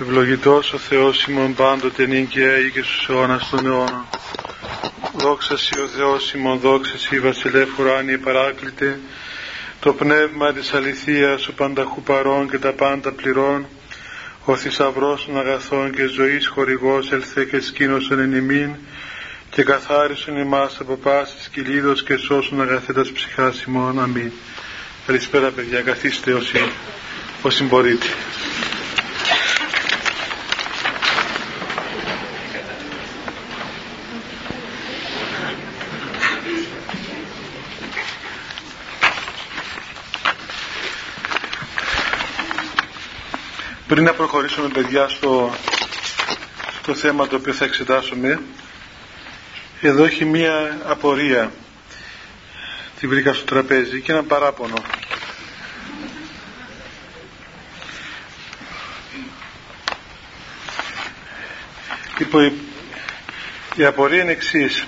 Ευλογητός ο Θεός ημών πάντοτε νυν και έη και στους αιώνας των αιώνων. Δόξας Σοι ο Θεός ημών, δόξας Σοι βασιλεύ ουράνιε παράκλητε, το πνεύμα της αληθείας ο πανταχού παρών και τα πάντα πληρών, ο θησαυρός των αγαθών και ζωής χορηγός ελθέ και σκήνωσον εν ημίν, και καθάρισον ημάς από πάσης κυλίδος και σώσον αγαθέτας ψυχάς ημών. Αμήν. Καλησπέρα παιδιά, καθίστε όσοι, όσοι μπορείτε. Πριν να προχωρήσουμε παιδιά στο, στο θέμα το οποίο θα εξετάσουμε εδώ έχει μία απορία. Τη βρήκα στο τραπέζι και ένα παράπονο. Λοιπόν η απορία είναι εξής.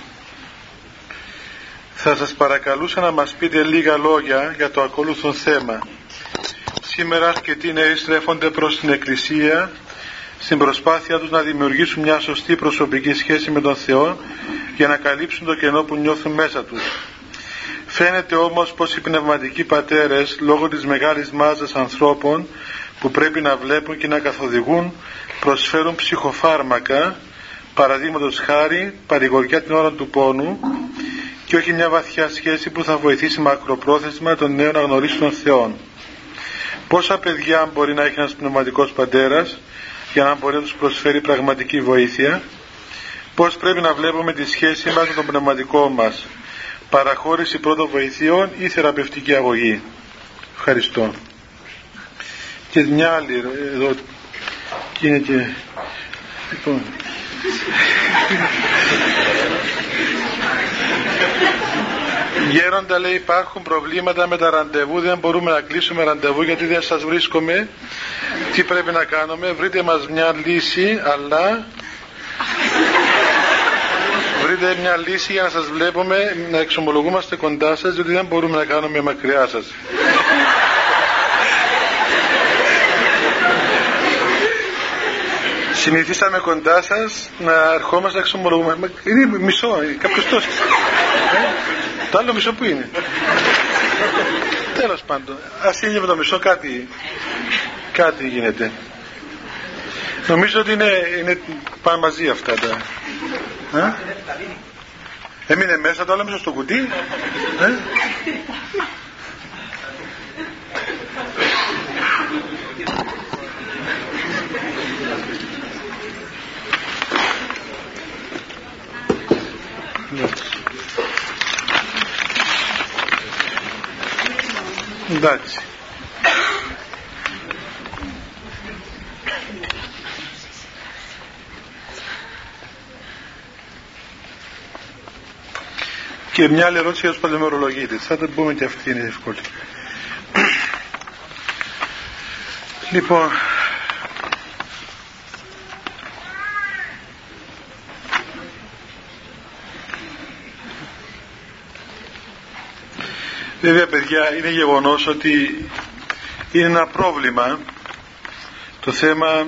Θα σας παρακαλούσα να μας πείτε λίγα λόγια για το ακόλουθο θέμα Σήμερα αρκετοί νέοι στρέφονται προς την Εκκλησία στην προσπάθεια τους να δημιουργήσουν μια σωστή προσωπική σχέση με τον Θεό για να καλύψουν το κενό που νιώθουν μέσα τους. Φαίνεται όμως πως οι πνευματικοί πατέρες λόγω της μεγάλης μάζας ανθρώπων που πρέπει να βλέπουν και να καθοδηγούν προσφέρουν ψυχοφάρμακα παραδείγματος χάρη παρηγοριά την ώρα του πόνου και όχι μια βαθιά σχέση που θα βοηθήσει μακροπρόθεσμα τον νέο να γνωρίσει τον Θεό. Πόσα παιδιά μπορεί να έχει ένας πνευματικός πατέρας για να μπορεί να τους προσφέρει πραγματική βοήθεια; Πώς πρέπει να βλέπουμε τη σχέση μας με τον πνευματικό μας; Παραχώρηση πρώτων βοηθειών ή θεραπευτική αγωγή; Ευχαριστώ. Και μια άλλη εδώ και είναι και... Λοιπόν. Γέροντα λέει υπάρχουν προβλήματα με τα ραντεβού, δεν μπορούμε να κλείσουμε ραντεβού γιατί δεν σας βρίσκομαι. Τι πρέπει να κάνουμε, βρείτε μας μια λύση, αλλά βρείτε μια λύση για να σας βλέπουμε, να εξομολογούμαστε κοντά σας, διότι δεν μπορούμε να κάνουμε μακριά σας. Συνηθίσαμε κοντά σας να ερχόμαστε να εξομολογούμε. Είναι μισό, κάποιος τόσος. Ε; Το άλλο μισό που είναι. Τέλος πάντων. Ας είναι με το μισό κάτι, κάτι γίνεται. Νομίζω ότι είναι, είναι πάνε μαζί αυτά τα. Ε; Έμεινε μέσα το άλλο μισό στο κουτί. Ε; Εντάξει. Και μια άλλη ερώτηση για τους παλαιμερολογίτες. Θα την πούμε και αυτή είναι εύκολη. λοιπόν, Βέβαια παιδιά είναι γεγονός ότι είναι ένα πρόβλημα το θέμα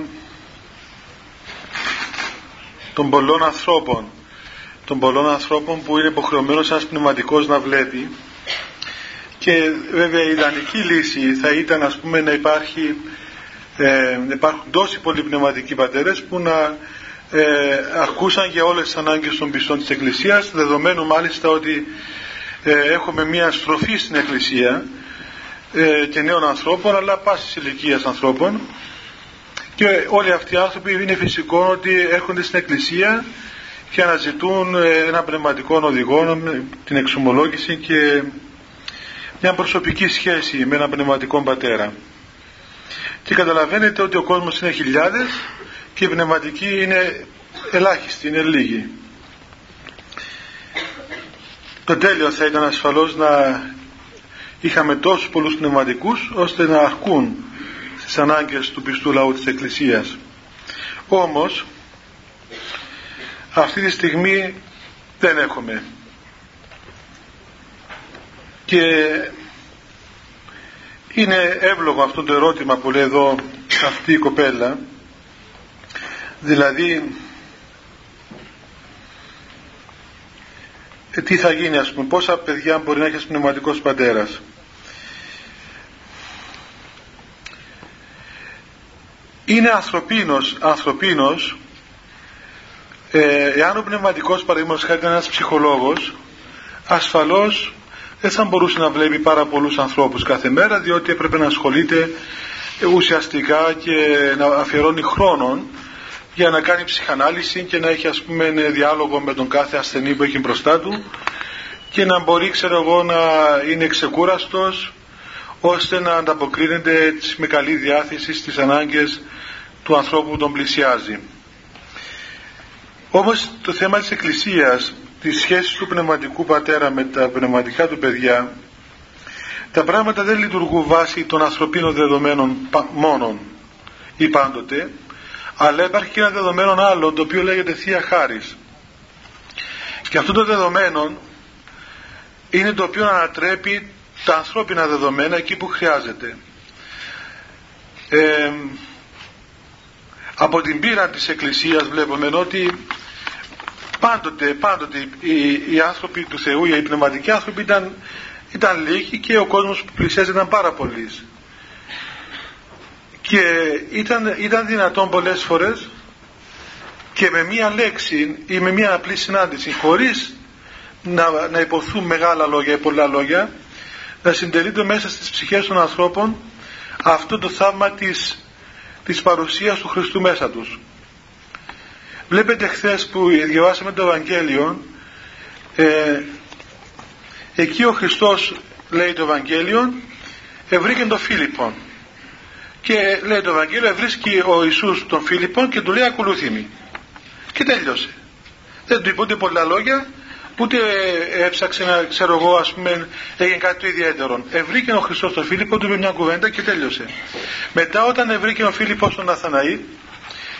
των πολλών ανθρώπων. Των πολλών ανθρώπων που είναι υποχρεωμένος ένας πνευματικός να βλέπει. Και βέβαια η ιδανική λύση θα ήταν ας πούμε να υπάρχει ε, υπάρχουν τόσοι πολλοί πνευματικοί πατέρες που να ε, ακούσαν για όλες τις ανάγκες των πιστών της Εκκλησίας δεδομένου μάλιστα ότι ε, έχουμε μια στροφή στην Εκκλησία ε, και νέων ανθρώπων αλλά πάσης ηλικίας ανθρώπων και όλοι αυτοί οι άνθρωποι είναι φυσικό ότι έρχονται στην Εκκλησία και αναζητούν ε, ένα πνευματικό οδηγό, την εξομολόγηση και μια προσωπική σχέση με έναν πνευματικό πατέρα. Και καταλαβαίνετε ότι ο κόσμος είναι χιλιάδες και οι πνευματικοί είναι ελάχιστοι, είναι λίγοι. Το τέλειο θα ήταν ασφαλώς να είχαμε τόσους πολλούς πνευματικούς ώστε να αρκούν στις ανάγκες του πιστού λαού της Εκκλησίας. Όμως αυτή τη στιγμή δεν έχουμε. Και είναι εύλογο αυτό το ερώτημα που λέει εδώ αυτή η κοπέλα Δηλαδή, ε, τι θα γίνει ας πούμε, πόσα παιδιά μπορεί να έχει ένας πνευματικός πατέρας; Είναι ανθρωπίνος, ανθρωπίνος ε, εάν ο πνευματικός παραδείγματος χάρη ήταν ένας ψυχολόγος ασφαλώς δεν θα μπορούσε να βλέπει πάρα πολλούς ανθρώπους κάθε μέρα διότι έπρεπε να ασχολείται ουσιαστικά και να αφιερώνει χρόνο για να κάνει ψυχανάλυση και να έχει ας πούμε διάλογο με τον κάθε ασθενή που έχει μπροστά του και να μπορεί ξέρω εγώ να είναι ξεκούραστος ώστε να ανταποκρίνεται με καλή διάθεση στις ανάγκες του ανθρώπου που τον πλησιάζει. Όμως το θέμα της Εκκλησίας, της σχέσης του πνευματικού πατέρα με τα πνευματικά του παιδιά, τα πράγματα δεν λειτουργούν βάσει των ανθρωπίνων δεδομένων μόνον ή πάντοτε, αλλά υπάρχει και ένα δεδομένο άλλο το οποίο λέγεται Θεία Χάρις. Και αυτό το δεδομένο είναι το οποίο ανατρέπει τα ανθρώπινα δεδομένα εκεί που χρειάζεται. Ε, από την πείρα της Εκκλησίας βλέπουμε ότι πάντοτε, πάντοτε οι, οι άνθρωποι του Θεού, οι πνευματικοί άνθρωποι ήταν, ήταν λίγοι και ο κόσμος που πλησιάζει ήταν πάρα πολλοί. Και ήταν, ήταν δυνατόν πολλές φορές και με μία λέξη ή με μία απλή συνάντηση χωρίς να, να υποθούν μεγάλα λόγια ή πολλά λόγια να συντελείται μέσα στις ψυχές των ανθρώπων αυτό το θαύμα της της παρουσίας του Χριστού μέσα τους. Βλέπετε χθες που διαβάσαμε το Ευαγγέλιο ε, εκεί ο Χριστός λέει το Ευαγγέλιο ευρήκε τον Φίλιππον και λέει το Ευαγγέλιο ευρίσκει ο Ιησούς τον Φίλιππον και του λέει ακολούθημη και τέλειωσε. Δεν του είπε ούτε πολλά λόγια ούτε έψαξε να ξέρω εγώ ας πούμε έγινε κάτι το ιδιαίτερο. Ευρήκε ο Χριστός τον Φίλιππο του είπε μια κουβέντα και τέλειωσε. Μετά όταν ευρήκε ο Φίλιππος τον Αθαναή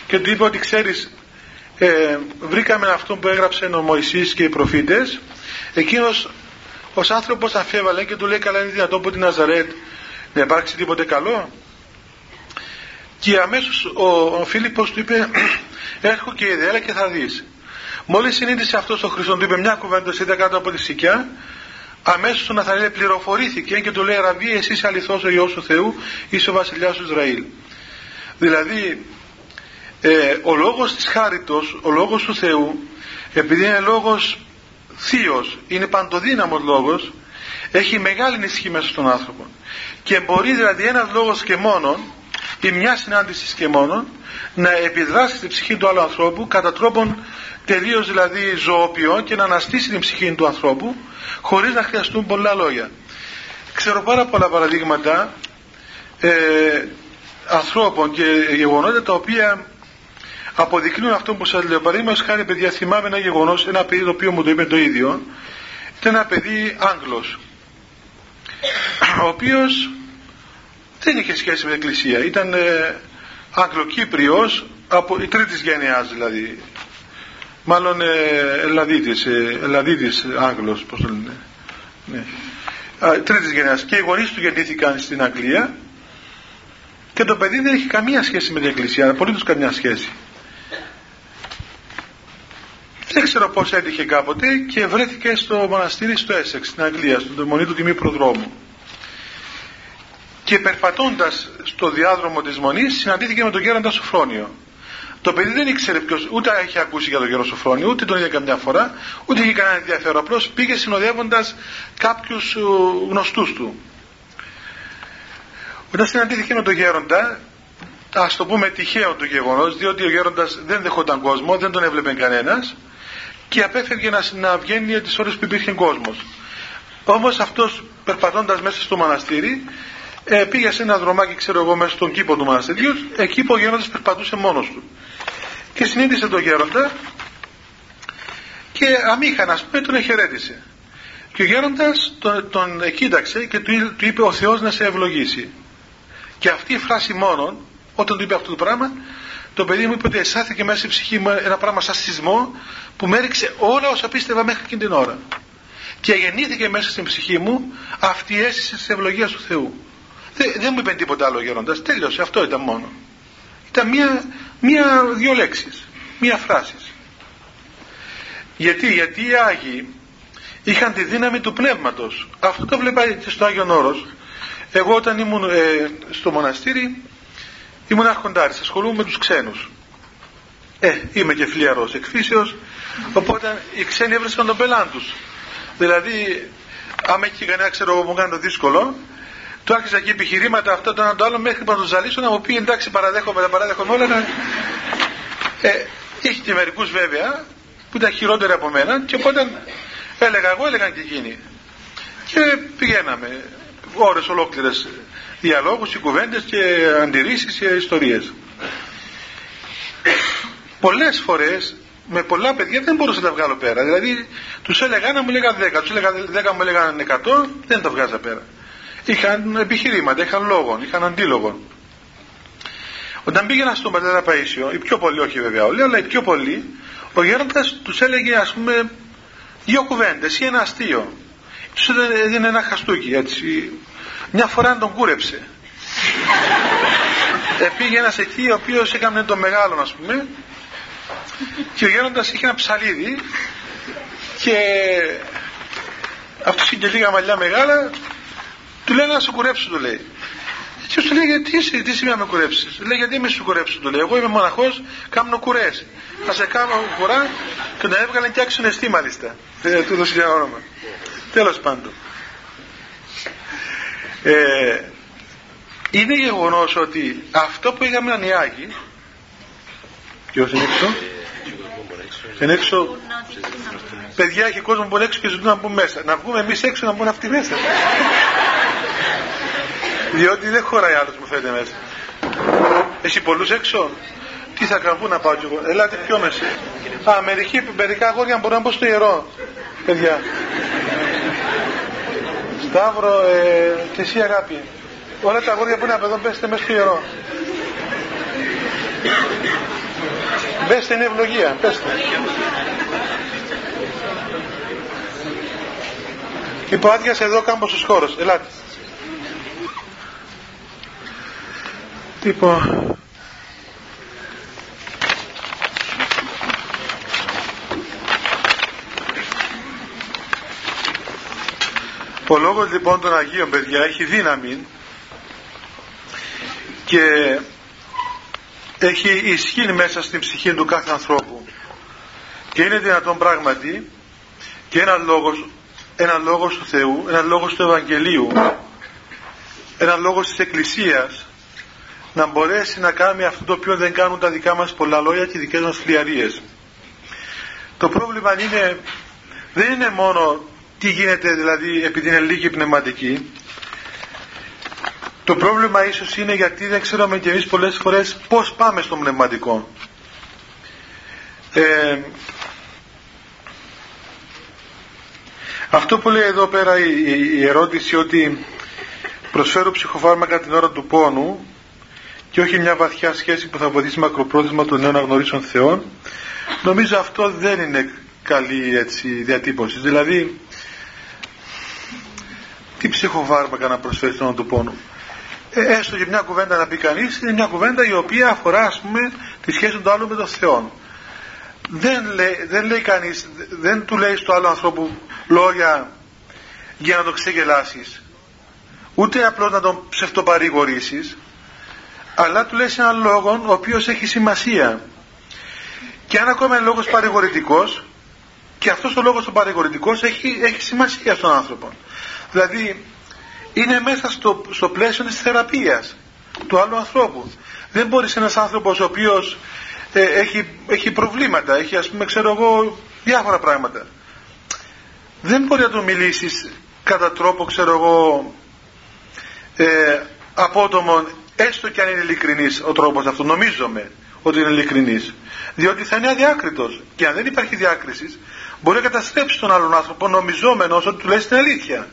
και του είπε ότι ξέρεις ε, βρήκαμε αυτό που έγραψε ο Μωυσής και οι προφήτες. Εκείνος ως άνθρωπος αφέβαλε και του λέει καλά είναι δυνατόν από την Ναζαρέτ να υπάρξει τίποτε καλό και αμέσως ο, ο Φίλιππος του είπε έρχω και ιδέα και θα δεις Μόλις συνείδησε αυτός ο Χριστός, του είπε μια κουβέντα, είδα κάτω από τη σικιά, αμέσως ο Ναθανέλ πληροφορήθηκε και του λέει Ραβί, εσύ είσαι αληθώς ο Υιός του Θεού, είσαι ο βασιλιάς του Ισραήλ. Δηλαδή, ε, ο λόγος της χάριτος, ο λόγος του Θεού, επειδή είναι λόγος θείος, είναι παντοδύναμος λόγος, έχει μεγάλη ισχύ μέσα στον άνθρωπο. Και μπορεί δηλαδή ένας λόγος και μόνον, ή μια συνάντηση και μόνον, να επιδράσει στην ψυχή του άλλου ανθρώπου κατά τρόπον τελείως δηλαδή ζωοποιό και να αναστήσει την ψυχή του ανθρώπου χωρίς να χρειαστούν πολλά λόγια. Ξέρω πάρα πολλά παραδείγματα ε, ανθρώπων και γεγονότα τα οποία αποδεικνύουν αυτό που σας λέω. Παραδείγματος χάρη παιδιά θυμάμαι ένα γεγονός, ένα παιδί το οποίο μου το είπε το ίδιο. Ήταν ένα παιδί Άγγλος ο οποίος δεν είχε σχέση με την Εκκλησία. Ήταν ε, Αγγλοκύπριος από η τρίτης γενιάς δηλαδή μάλλον ε, Ελλαδίτης, ε, Ελλαδίτης Άγγλος, πώς το λένε. Ναι. τρίτης γενιάς. Και οι γονείς του γεννήθηκαν στην Αγγλία και το παιδί δεν έχει καμία σχέση με την Εκκλησία, απολύτως καμία σχέση. Δεν ξέρω πώς έτυχε κάποτε και βρέθηκε στο μοναστήρι στο Έσεξ, στην Αγγλία, στον μονή του τιμή προδρόμου. Και περπατώντας στο διάδρομο της μονής συναντήθηκε με τον γέροντα Σοφρόνιο το παιδί δεν ήξερε ποιος, ούτε είχε ακούσει για τον καιρό Σοφρόνη, ούτε τον είδε καμιά φορά, ούτε είχε κανένα ενδιαφέρον. Απλώς πήγε συνοδεύοντας κάποιους ε, γνωστούς του. Όταν συναντήθηκε με τον γέροντα, ας το πούμε τυχαίο το γεγονός, διότι ο γέροντας δεν δεχόταν κόσμο, δεν τον έβλεπε κανένας και απέφευγε να, να βγαίνει τις ώρες που υπήρχε κόσμος. Όμως αυτός περπατώντας μέσα στο μοναστήρι, ε, πήγε σε ένα δρομάκι, ξέρω εγώ, μέσα στον κήπο του μοναστηριού, εκεί που ο γέροντας περπατούσε μόνος του. Και συνείδησε τον γέροντα και αμήχανα ας πούμε τον εχαιρέτησε. Και ο γέροντας τον, τον κοίταξε και του, του είπε ο Θεός να σε ευλογήσει και αυτή η φράση μόνον όταν του είπε αυτό το πράγμα το παιδί μου είπε ότι αισθάθηκε μέσα στη ψυχή μου ένα πράγμα σαν σεισμό που με έριξε όλα όσα πίστευα μέχρι εκείνη την ώρα. Και γεννήθηκε μέσα στην ψυχή μου αυτή η αίσθηση της ευλογίας του Θεού δεν, δεν μου είπε τίποτα άλλο ο γέροντας τέλειωσε αυτό ήταν μόνο Ήταν μία, μία δύο λέξεις, μία φράσης. Γιατί, γιατί οι Άγιοι είχαν τη δύναμη του πνεύματος. Αυτό το βλέπα και στο Άγιον Όρος. Εγώ όταν ήμουν ε, στο μοναστήρι ήμουν αρχοντάρης, ασχολούμαι με τους ξένους. Ε, είμαι και φλιαρός εκφύσεως, οπότε οι ξένοι έβρισκαν τον πελάν τους. Δηλαδή, άμα έχει κανένα ξέρω εγώ μου κάνει το δύσκολο, του άρχισα εκεί επιχειρήματα αυτό το ένα το άλλο μέχρι να το ζαλίσω να μου πει εντάξει παραδέχομαι, τα παραδέχομαι όλα. Να... Ε, είχε και μερικούς βέβαια που ήταν χειρότεροι από μένα και οπότε έλεγα εγώ, έλεγαν και εκείνοι. Και πηγαίναμε ώρες ολόκληρες διαλόγους, οι κουβέντες και αντιρρήσεις και ιστορίες. Πολλές φορές με πολλά παιδιά δεν μπορούσα να τα βγάλω πέρα. Δηλαδή τους έλεγα ένα μου έλεγαν 10, τους έλεγα 10 μου έλεγαν 100, δεν τα βγάζα πέρα. Είχαν επιχειρήματα, είχαν λόγο, είχαν αντίλογο. Όταν πήγαινα στον πατέρα Παΐσιο, οι πιο πολλοί, όχι βέβαια όλοι, αλλά οι πιο πολλοί, ο γέροντας τους έλεγε ας πούμε δύο κουβέντες ή ένα αστείο. Τους έδινε ένα χαστούκι έτσι. Μια φορά τον κούρεψε. ε, πήγε ένας εκεί ο οποίος έκανε τον μεγάλο ας πούμε και ο γέροντας είχε ένα ψαλίδι και αυτός είχε και λίγα μαλλιά μεγάλα του λέει να σου κουρέψω του λέει. Και του λέει γιατί είσαι, τι σημαίνει να με κουρέψεις; Λέει γιατί είμαι σου κουρέψω του λέει εγώ είμαι μοναχός κάνω κουρές. Θα σε κάνω κουρά και τον έβγαλε και άξιον εστί μάλιστα. Ε, του δώσει για όνομα. Τέλος πάντων. Ε, είναι γεγονός ότι αυτό που είχαμε οι Άγιοι ποιος είναι έξω; Είναι έξω παιδιά έχει κόσμο που έξω και ζητούν να μπουν μέσα. Να βγούμε εμείς έξω να μπουν αυτοί μέσα. Διότι δεν χωράει άλλος μου φαίνεται μέσα. Έχει πολλούς έξω. Τι θα κάνω, πού να πάω κι εγώ. Ελάτε πιο μέσα α μερικοί, μερικά αγόρια μπορούν να μπω στο ιερό παιδιά. Σταύρο ε, και εσύ αγάπη. Όλα τα αγόρια που είναι από εδώ πέστε μέσα στο ιερό. Πέστε είναι ευλογία, πέστε. Λοιπόν, άδειασε εδώ κάμπος χώρος. Ελάτε. Λοιπόν, Ο λόγος λοιπόν των Αγίων παιδιά έχει δύναμη και έχει ισχύ μέσα στην ψυχή του κάθε ανθρώπου και είναι δυνατόν πράγματι και ένας λόγος, ένας λόγος του Θεού, ένας λόγος του Ευαγγελίου ένας λόγος της Εκκλησίας να μπορέσει να κάνει αυτό το οποίο δεν κάνουν τα δικά μας πολλά λόγια και οι δικές μας φλιαρίες. Το πρόβλημα είναι, δεν είναι μόνο τι γίνεται δηλαδή επειδή είναι λίγη πνευματική το πρόβλημα ίσως είναι γιατί δεν ξέρουμε και εμείς πολλές φορές πώς πάμε στο πνευματικό. Ε, αυτό που λέει εδώ πέρα η, ερώτηση ότι προσφέρω ψυχοφάρμακα την ώρα του πόνου και όχι μια βαθιά σχέση που θα βοηθήσει μακροπρόθεσμα τον νέο να γνωρίσουν Θεόν νομίζω αυτό δεν είναι καλή έτσι, διατύπωση δηλαδή τι ψυχοφάρμακα να προσφέρει τον ώρα του πόνου; Ε, έστω και μια κουβέντα να πει κανείς, είναι μια κουβέντα η οποία αφορά ας πούμε τη σχέση του άλλου με τον Θεό. Δεν λέει, δεν λέει κανείς, δεν του λέει στο άλλο ανθρώπου λόγια για να το ξεγελάσεις. Ούτε απλώς να τον ψευτοπαρηγορήσεις αλλά του λέει έναν λόγο ο οποίος έχει σημασία. Και αν ακόμα είναι λόγος παρηγορητικός και αυτός ο λόγος ο παρηγορητικός έχει, έχει σημασία στον άνθρωπο. Δηλαδή είναι μέσα στο, στο πλαίσιο της θεραπείας του άλλου ανθρώπου. Δεν μπορείς ένας άνθρωπος ο οποίος ε, έχει, έχει προβλήματα, έχει ας πούμε ξέρω εγώ διάφορα πράγματα. Δεν μπορεί να του μιλήσεις κατά τρόπο ξέρω εγώ ε, απότομο έστω και αν είναι ειλικρινής ο τρόπος αυτός νομίζομαι ότι είναι ειλικρινής διότι θα είναι αδιάκριτος και αν δεν υπάρχει διάκρισης μπορεί να καταστρέψει τον άλλον άνθρωπο νομιζόμενος ότι του λέει την αλήθεια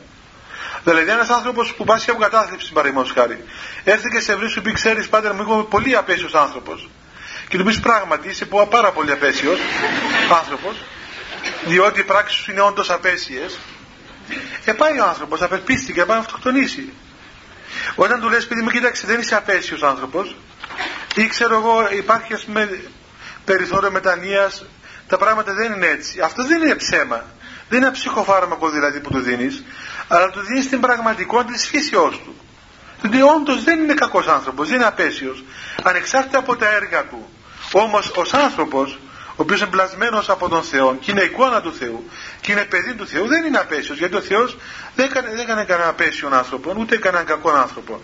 Δηλαδή, ένας άνθρωπος που πάσχει από κατάθλιψη, παραδείγματος χάρη, έρθει και σε βρει σου πει: Ξέρεις, πάτερ μου, είμαι πολύ απέσιος άνθρωπος. Και του πεις: Πράγματι, είσαι πάρα πολύ απέσιος άνθρωπος, διότι οι πράξεις σου είναι όντως απέσιες. Και πάει ο άνθρωπος, απελπίστηκε, πάει να αυτοκτονήσει. Όταν του λες: Παιδί μου, κοίταξε, δεν είσαι απέσιος άνθρωπος, ή ξέρω εγώ υπάρχει ας πούμε περιθώριο μετανοίας. Τα πράγματα δεν είναι έτσι. Αυτό δεν είναι ψέμα. Δεν είναι ψυχοφάρμακο δηλαδή που του δίνεις αλλά του δίνεις την πραγματικότητα της φύσεώς του. Διότι όντως δεν είναι κακός άνθρωπος δεν είναι απέσιος. Ανεξάρτητα από τα έργα του όμως ως άνθρωπος ο οποίος είναι πλασμένος από τον Θεό και είναι εικόνα του Θεού και είναι παιδί του Θεού δεν είναι απέσιος γιατί ο Θεός δεν έκανε, δεν έκανε κανένα απέσιον άνθρωπο ούτε κανέναν κακό άνθρωπο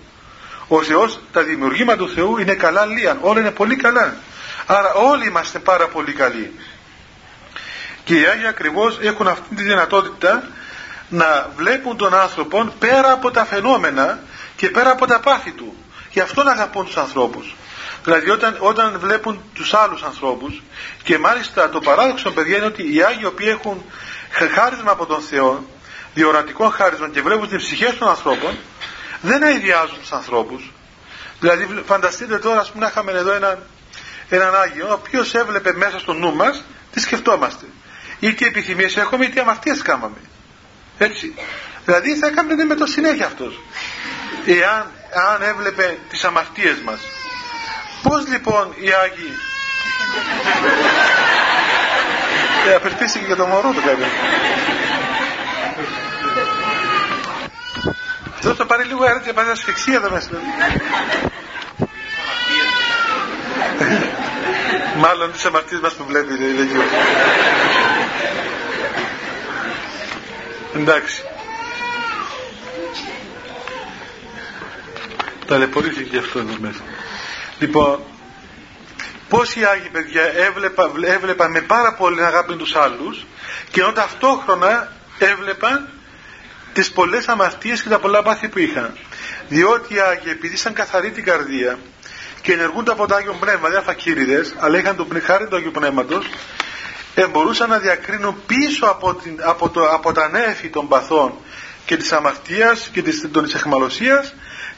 ο Θεός τα δημιουργήματα του Θεού είναι καλά λίαν όλα είναι πολύ καλά. Άρα όλοι είμαστε πάρα πολύ καλοί. Και οι Άγιοι ακριβώς έχουν αυτή τη δυνατότητα να βλέπουν τον άνθρωπο πέρα από τα φαινόμενα και πέρα από τα πάθη του. Γι' αυτό να αγαπούν τους ανθρώπους Δηλαδή όταν, όταν βλέπουν τους άλλους ανθρώπους και μάλιστα το παράδοξο παιδιά είναι ότι οι Άγιοι οποίοι έχουν χάρισμα από τον Θεό, διορατικό χάρισμα και βλέπουν τις ψυχές των ανθρώπων, δεν αειδιάζουν τους ανθρώπους. Δηλαδή φανταστείτε τώρα ας πούμε να είχαμε εδώ έναν, έναν Άγιο ο οποίος έβλεπε μέσα στο νου μας τι σκεφτόμαστε. Ή τι επιθυμίες έχουμε ή τι αμαρτίες κάναμε. Έτσι. Δηλαδή θα έκανε με το συνέχεια αυτός. Εάν, αν έβλεπε τις αμαρτίες μας Πώς λοιπόν οι Άγιοι; Ε, απελπίστηκε και το μωρό το κάποιος. Αυτό θα πάρει λίγο αέρα και πάρει ασφυξία εδώ μέσα. Μάλλον τις αμαρτίες μας που βλέπει λέγει Εντάξει. Ταλαιπωρήθηκε αυτό εδώ μέσα. Λοιπόν, πόσοι Άγιοι παιδιά έβλεπαν, έβλεπαν με πάρα πολύ αγάπη τους άλλους και ενώ ταυτόχρονα έβλεπαν τις πολλές αμαρτίες και τα πολλά πάθη που είχαν. Διότι οι Άγιοι επειδή ήταν καθαρή την καρδία και ενεργούνται από το Άγιο Πνεύμα, δεν φακύριδες, αλλά είχαν το χάρη του Άγιου Πνεύματος, ε, μπορούσαν να διακρίνουν πίσω από, την, από, το, από τα νέφη των παθών και της αμαρτίας και της, της εχμαλωσίας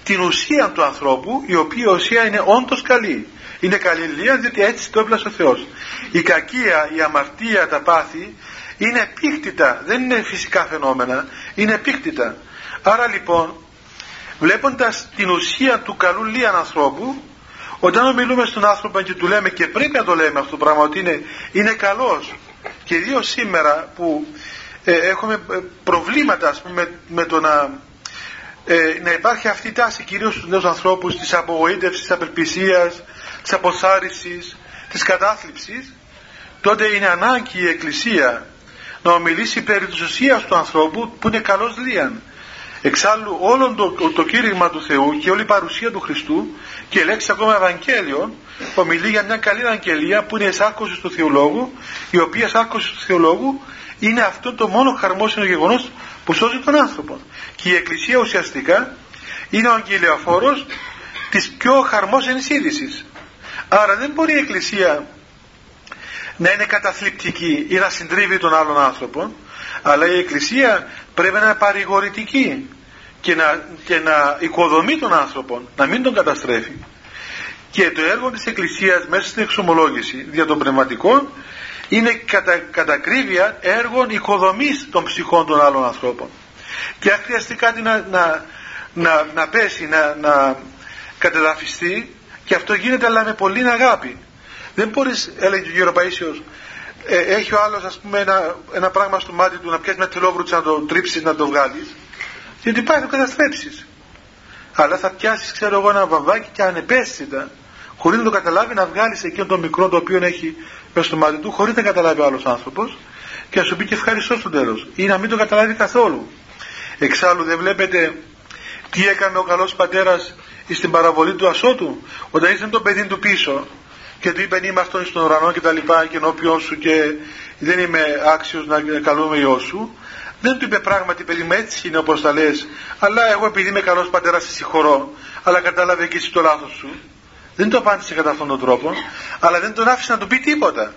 την ουσία του ανθρώπου η οποία ουσία είναι όντως καλή. Είναι καλή λία διότι έτσι το έπλασε ο Θεός. Η κακία, η αμαρτία, τα πάθη είναι επίκτητα. Δεν είναι φυσικά φαινόμενα είναι επίκτητα. Άρα λοιπόν βλέποντας την ουσία του καλού λίαν ανθρώπου όταν μιλούμε στον άνθρωπο και του λέμε και πρέπει να το λέμε αυτό το πράγμα ότι είναι, είναι καλός. Και ιδίως σήμερα που ε, έχουμε ε, προβλήματα ας πούμε, με το να ε, να υπάρχει αυτή η τάση κυρίως στους νέους ανθρώπους της απογοήτευσης, της απελπισίας, της αποσάρισης, της κατάθλιψης τότε είναι ανάγκη η Εκκλησία να ομιλήσει περί της ουσίας του ανθρώπου που είναι καλός λίαν. Εξάλλου όλο το, το, το κήρυγμα του Θεού και όλη η παρουσία του Χριστού και η λέξη ακόμα Ευαγγέλιο ομιλεί για μια καλή Ευαγγελία που είναι εσάρκωση του Θεολόγου η οποία εσάρκωση του Θεολόγου είναι αυτό το μόνο χαρμόσυνο γεγονός που σώζει τον άνθρωπο. Και η Εκκλησία ουσιαστικά είναι ο αγγελιοφόρος της πιο χαρμόσυνης είδησης. Άρα δεν μπορεί η Εκκλησία να είναι καταθλιπτική ή να συντρίβει τον άλλον άνθρωπο, αλλά η Εκκλησία πρέπει να είναι παρηγορητική και να, και να οικοδομεί τον άνθρωπο, να μην τον καταστρέφει. Και το έργο της Εκκλησίας μέσα στην εξομολόγηση δια των πνευματικών είναι κατά, κατακρίβεια έργων οικοδομής των ψυχών των άλλων ανθρώπων. Και αν χρειαστεί κάτι να, να, να, να πέσει, να, να κατεδαφιστεί και αυτό γίνεται αλλά με πολύ αγάπη. Δεν μπορείς, έλεγε ο κύριο Παΐσιος ε, έχει ο άλλος ας πούμε ένα, ένα πράγμα στο μάτι του να πιάσει μια τελόβρουτσα να το τρίψεις να το βγάλεις. Γιατί πάει να το καταστρέψεις. Αλλά θα πιάσεις ξέρω εγώ ένα βαμβάκι και ανεπαίσθητα χωρίς να το καταλάβει να βγάλεις εκείνο το μικρό το οποίο έχει μέσα στο μάτι του χωρίς να καταλάβει ο άλλος άνθρωπος και να σου πει και ευχαριστώ στο τέλος. Ή να μην το καταλάβει καθόλου. Εξάλλου δεν βλέπετε τι έκανε ο καλός πατέρας στην παραβολή του ασώτου όταν ήρθε το παιδί του πίσω και του είπε είμαι αυτόν στον ουρανό και τα λοιπά και ενώπιον σου και δεν είμαι άξιος να καλούμε ιό σου δεν του είπε πράγματι παιδί μου έτσι είναι όπως τα λες αλλά εγώ επειδή είμαι καλός πατέρας σε συγχωρώ αλλά κατάλαβε και εσύ το λάθος σου δεν το απάντησε κατά αυτόν τον τρόπο, αλλά δεν τον άφησε να του πει τίποτα.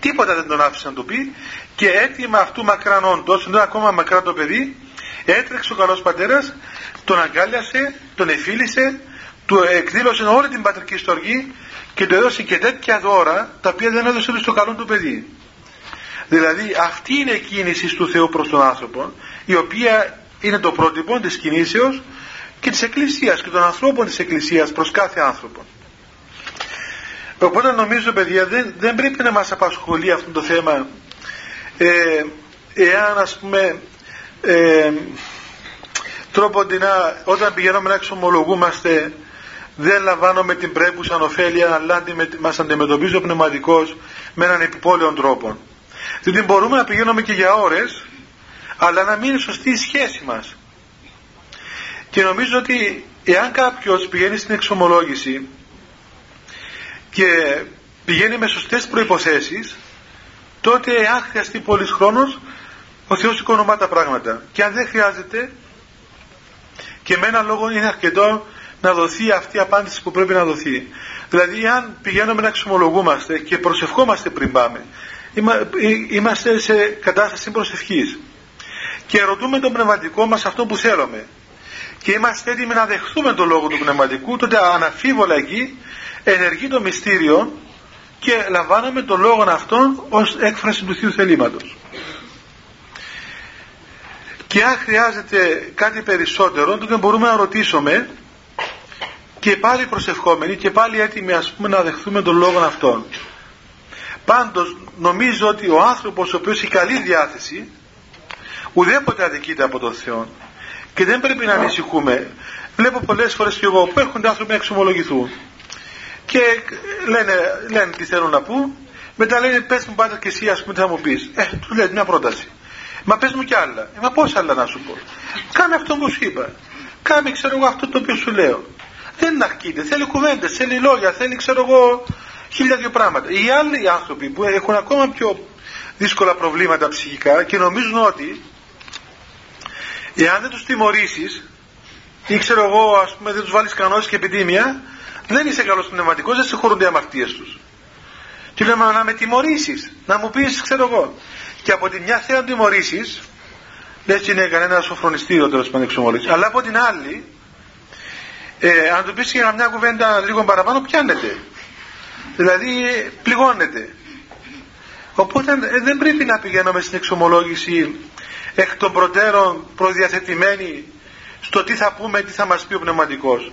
Τίποτα δεν τον άφησε να του πει και έτοιμα αυτού μακράν όντως, ενώ ακόμα μακρά το παιδί, έτρεξε ο καλός πατέρας, τον αγκάλιασε, τον εφίλησε, του εκδήλωσε όλη την πατρική στοργή και του έδωσε και τέτοια δώρα τα οποία δεν έδωσε στο καλό του παιδί. Δηλαδή αυτή είναι η κίνηση του Θεού προς τον άνθρωπο η οποία είναι το πρότυπο της κινήσεως και της Εκκλησίας και των ανθρώπων της Εκκλησίας προς κάθε άνθρωπο. Οπότε νομίζω παιδιά δεν, δεν πρέπει να μας απασχολεί αυτό το θέμα ε, εάν ας πούμε ε, τρόποντινά όταν πηγαίνουμε να εξομολογούμαστε δεν λαμβάνουμε την πρέπουσα ωφέλεια αλλά μας αντιμετωπίζει ο πνευματικός με έναν επιπόλαιο τρόπο. Διότι μπορούμε να πηγαίνουμε και για ώρες αλλά να μην είναι σωστή η σχέση μας. Και νομίζω ότι εάν κάποιος πηγαίνει στην εξομολόγηση και πηγαίνει με σωστές προϋποθέσεις τότε αν χρειαστεί πολύς χρόνος ο Θεός οικονομά τα πράγματα. Και αν δεν χρειάζεται και με ένα λόγο είναι αρκετό να δοθεί αυτή η απάντηση που πρέπει να δοθεί. Δηλαδή αν πηγαίνουμε να εξομολογούμαστε και προσευχόμαστε πριν πάμε είμαστε σε κατάσταση προσευχής. Και ρωτούμε τον πνευματικό μας αυτό που θέλουμε. Και είμαστε έτοιμοι να δεχθούμε τον λόγο του πνευματικού τότε αναφίβολα εκεί ενεργεί το μυστήριο και λαμβάνουμε τον λόγο αυτόν ως έκφραση του Θείου θελήματος. Και αν χρειάζεται κάτι περισσότερο τότε μπορούμε να ρωτήσουμε και πάλι προσευχόμενοι και πάλι έτοιμοι ας πούμε να δεχθούμε τον λόγο αυτόν. Πάντως νομίζω ότι ο άνθρωπος ο οποίος έχει καλή διάθεση ουδέποτε αδικείται από τον Θεό και δεν πρέπει να ανησυχούμε. Βλέπω πολλές φορές και εγώ που έρχονται άνθρωποι να εξομολογηθούν και λένε, λένε τι θέλουν να πούν. Μετά λένε πες μου πάντα και εσύ ας πούμε τι θα μου πεις ε του λέει μια πρόταση μα πες μου κι άλλα ε, μα πόσα άλλα να σου πω κάνε αυτό που σου είπα κάνε ξέρω εγώ αυτό το οποίο σου λέω δεν αρκείται θέλει κουβέντες θέλει λόγια θέλει ξέρω εγώ χίλια δύο πράγματα οι άλλοι άνθρωποι που έχουν ακόμα πιο δύσκολα προβλήματα ψυχικά και νομίζουν ότι εάν δεν τους τιμωρήσεις ή ξέρω εγώ ας πούμε δεν τους βάλεις κανόνες και επιτήμια δεν είσαι καλός πνευματικός δεν συγχωρούνται οι αμαρτίες τους. Και λέμε να με τιμωρήσεις να μου πεις ξέρω εγώ και από τη μια θέλει να τιμωρήσεις λες και είναι κανένα σοφρονιστήριο τέλος πάντων εξομολύσεις αλλά από την άλλη ε, αν του πεις για μια κουβέντα λίγο παραπάνω πιάνεται. Δηλαδή πληγώνεται. Οπότε ε, δεν πρέπει να πηγαίνουμε στην εξομολόγηση εκ των προτέρων προδιαθετημένοι στο τι θα πούμε, τι θα μας πει ο πνευματικός.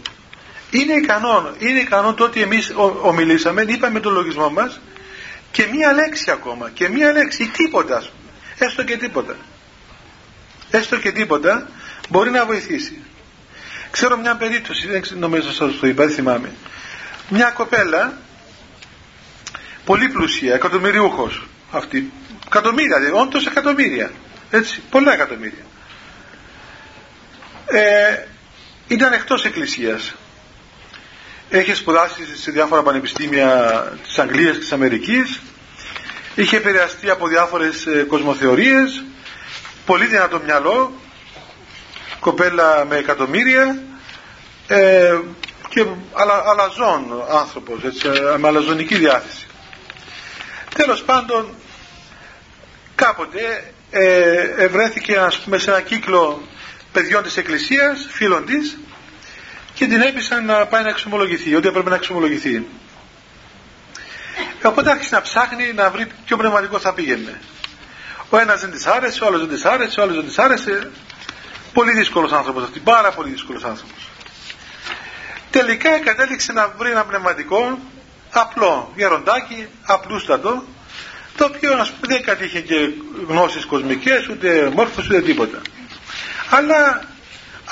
Είναι ικανό, είναι ικανό το ότι εμείς ομιλήσαμε, είπαμε τον λογισμό μας και μία λέξη ακόμα, και μία λέξη, τίποτα, έστω και τίποτα. Έστω και τίποτα μπορεί να βοηθήσει. Ξέρω μια περίπτωση, δεν νομίζω σας το είπα, δεν θυμάμαι. Μια κοπέλα, πολύ πλουσία, εκατομμυριούχος αυτή, εκατομμύρια, δηλαδή, όντως εκατομμύρια έτσι, πολλά εκατομμύρια. Ε, ήταν εκτός εκκλησίας. Είχε σπουδάσει σε διάφορα πανεπιστήμια της Αγγλίας και της Αμερικής. Είχε επηρεαστεί από διάφορες ε, κοσμοθεωρίες. Πολύ δυνατό μυαλό. Κοπέλα με εκατομμύρια. Ε, και αλα, αλαζόν άνθρωπος, έτσι, με αλαζονική διάθεση. Τέλος πάντων, κάποτε ε, ευρέθηκε ας πούμε σε ένα κύκλο παιδιών της εκκλησίας, φίλων της και την έπεισαν να πάει να εξομολογηθεί, ότι έπρεπε να εξομολογηθεί. Οπότε άρχισε να ψάχνει να βρει ποιο πνευματικό θα πήγαινε. Ο ένας δεν της άρεσε, ο άλλος δεν της άρεσε, ο άλλος δεν της άρεσε. Πολύ δύσκολος άνθρωπος αυτή, πάρα πολύ δύσκολος άνθρωπος. Τελικά κατέληξε να βρει ένα πνευματικό απλό, γεροντάκι, απλούστατο, το οποίο ας πούμε δεν κατήχε και γνώσεις κοσμικές ούτε μόρφωση ούτε τίποτα αλλά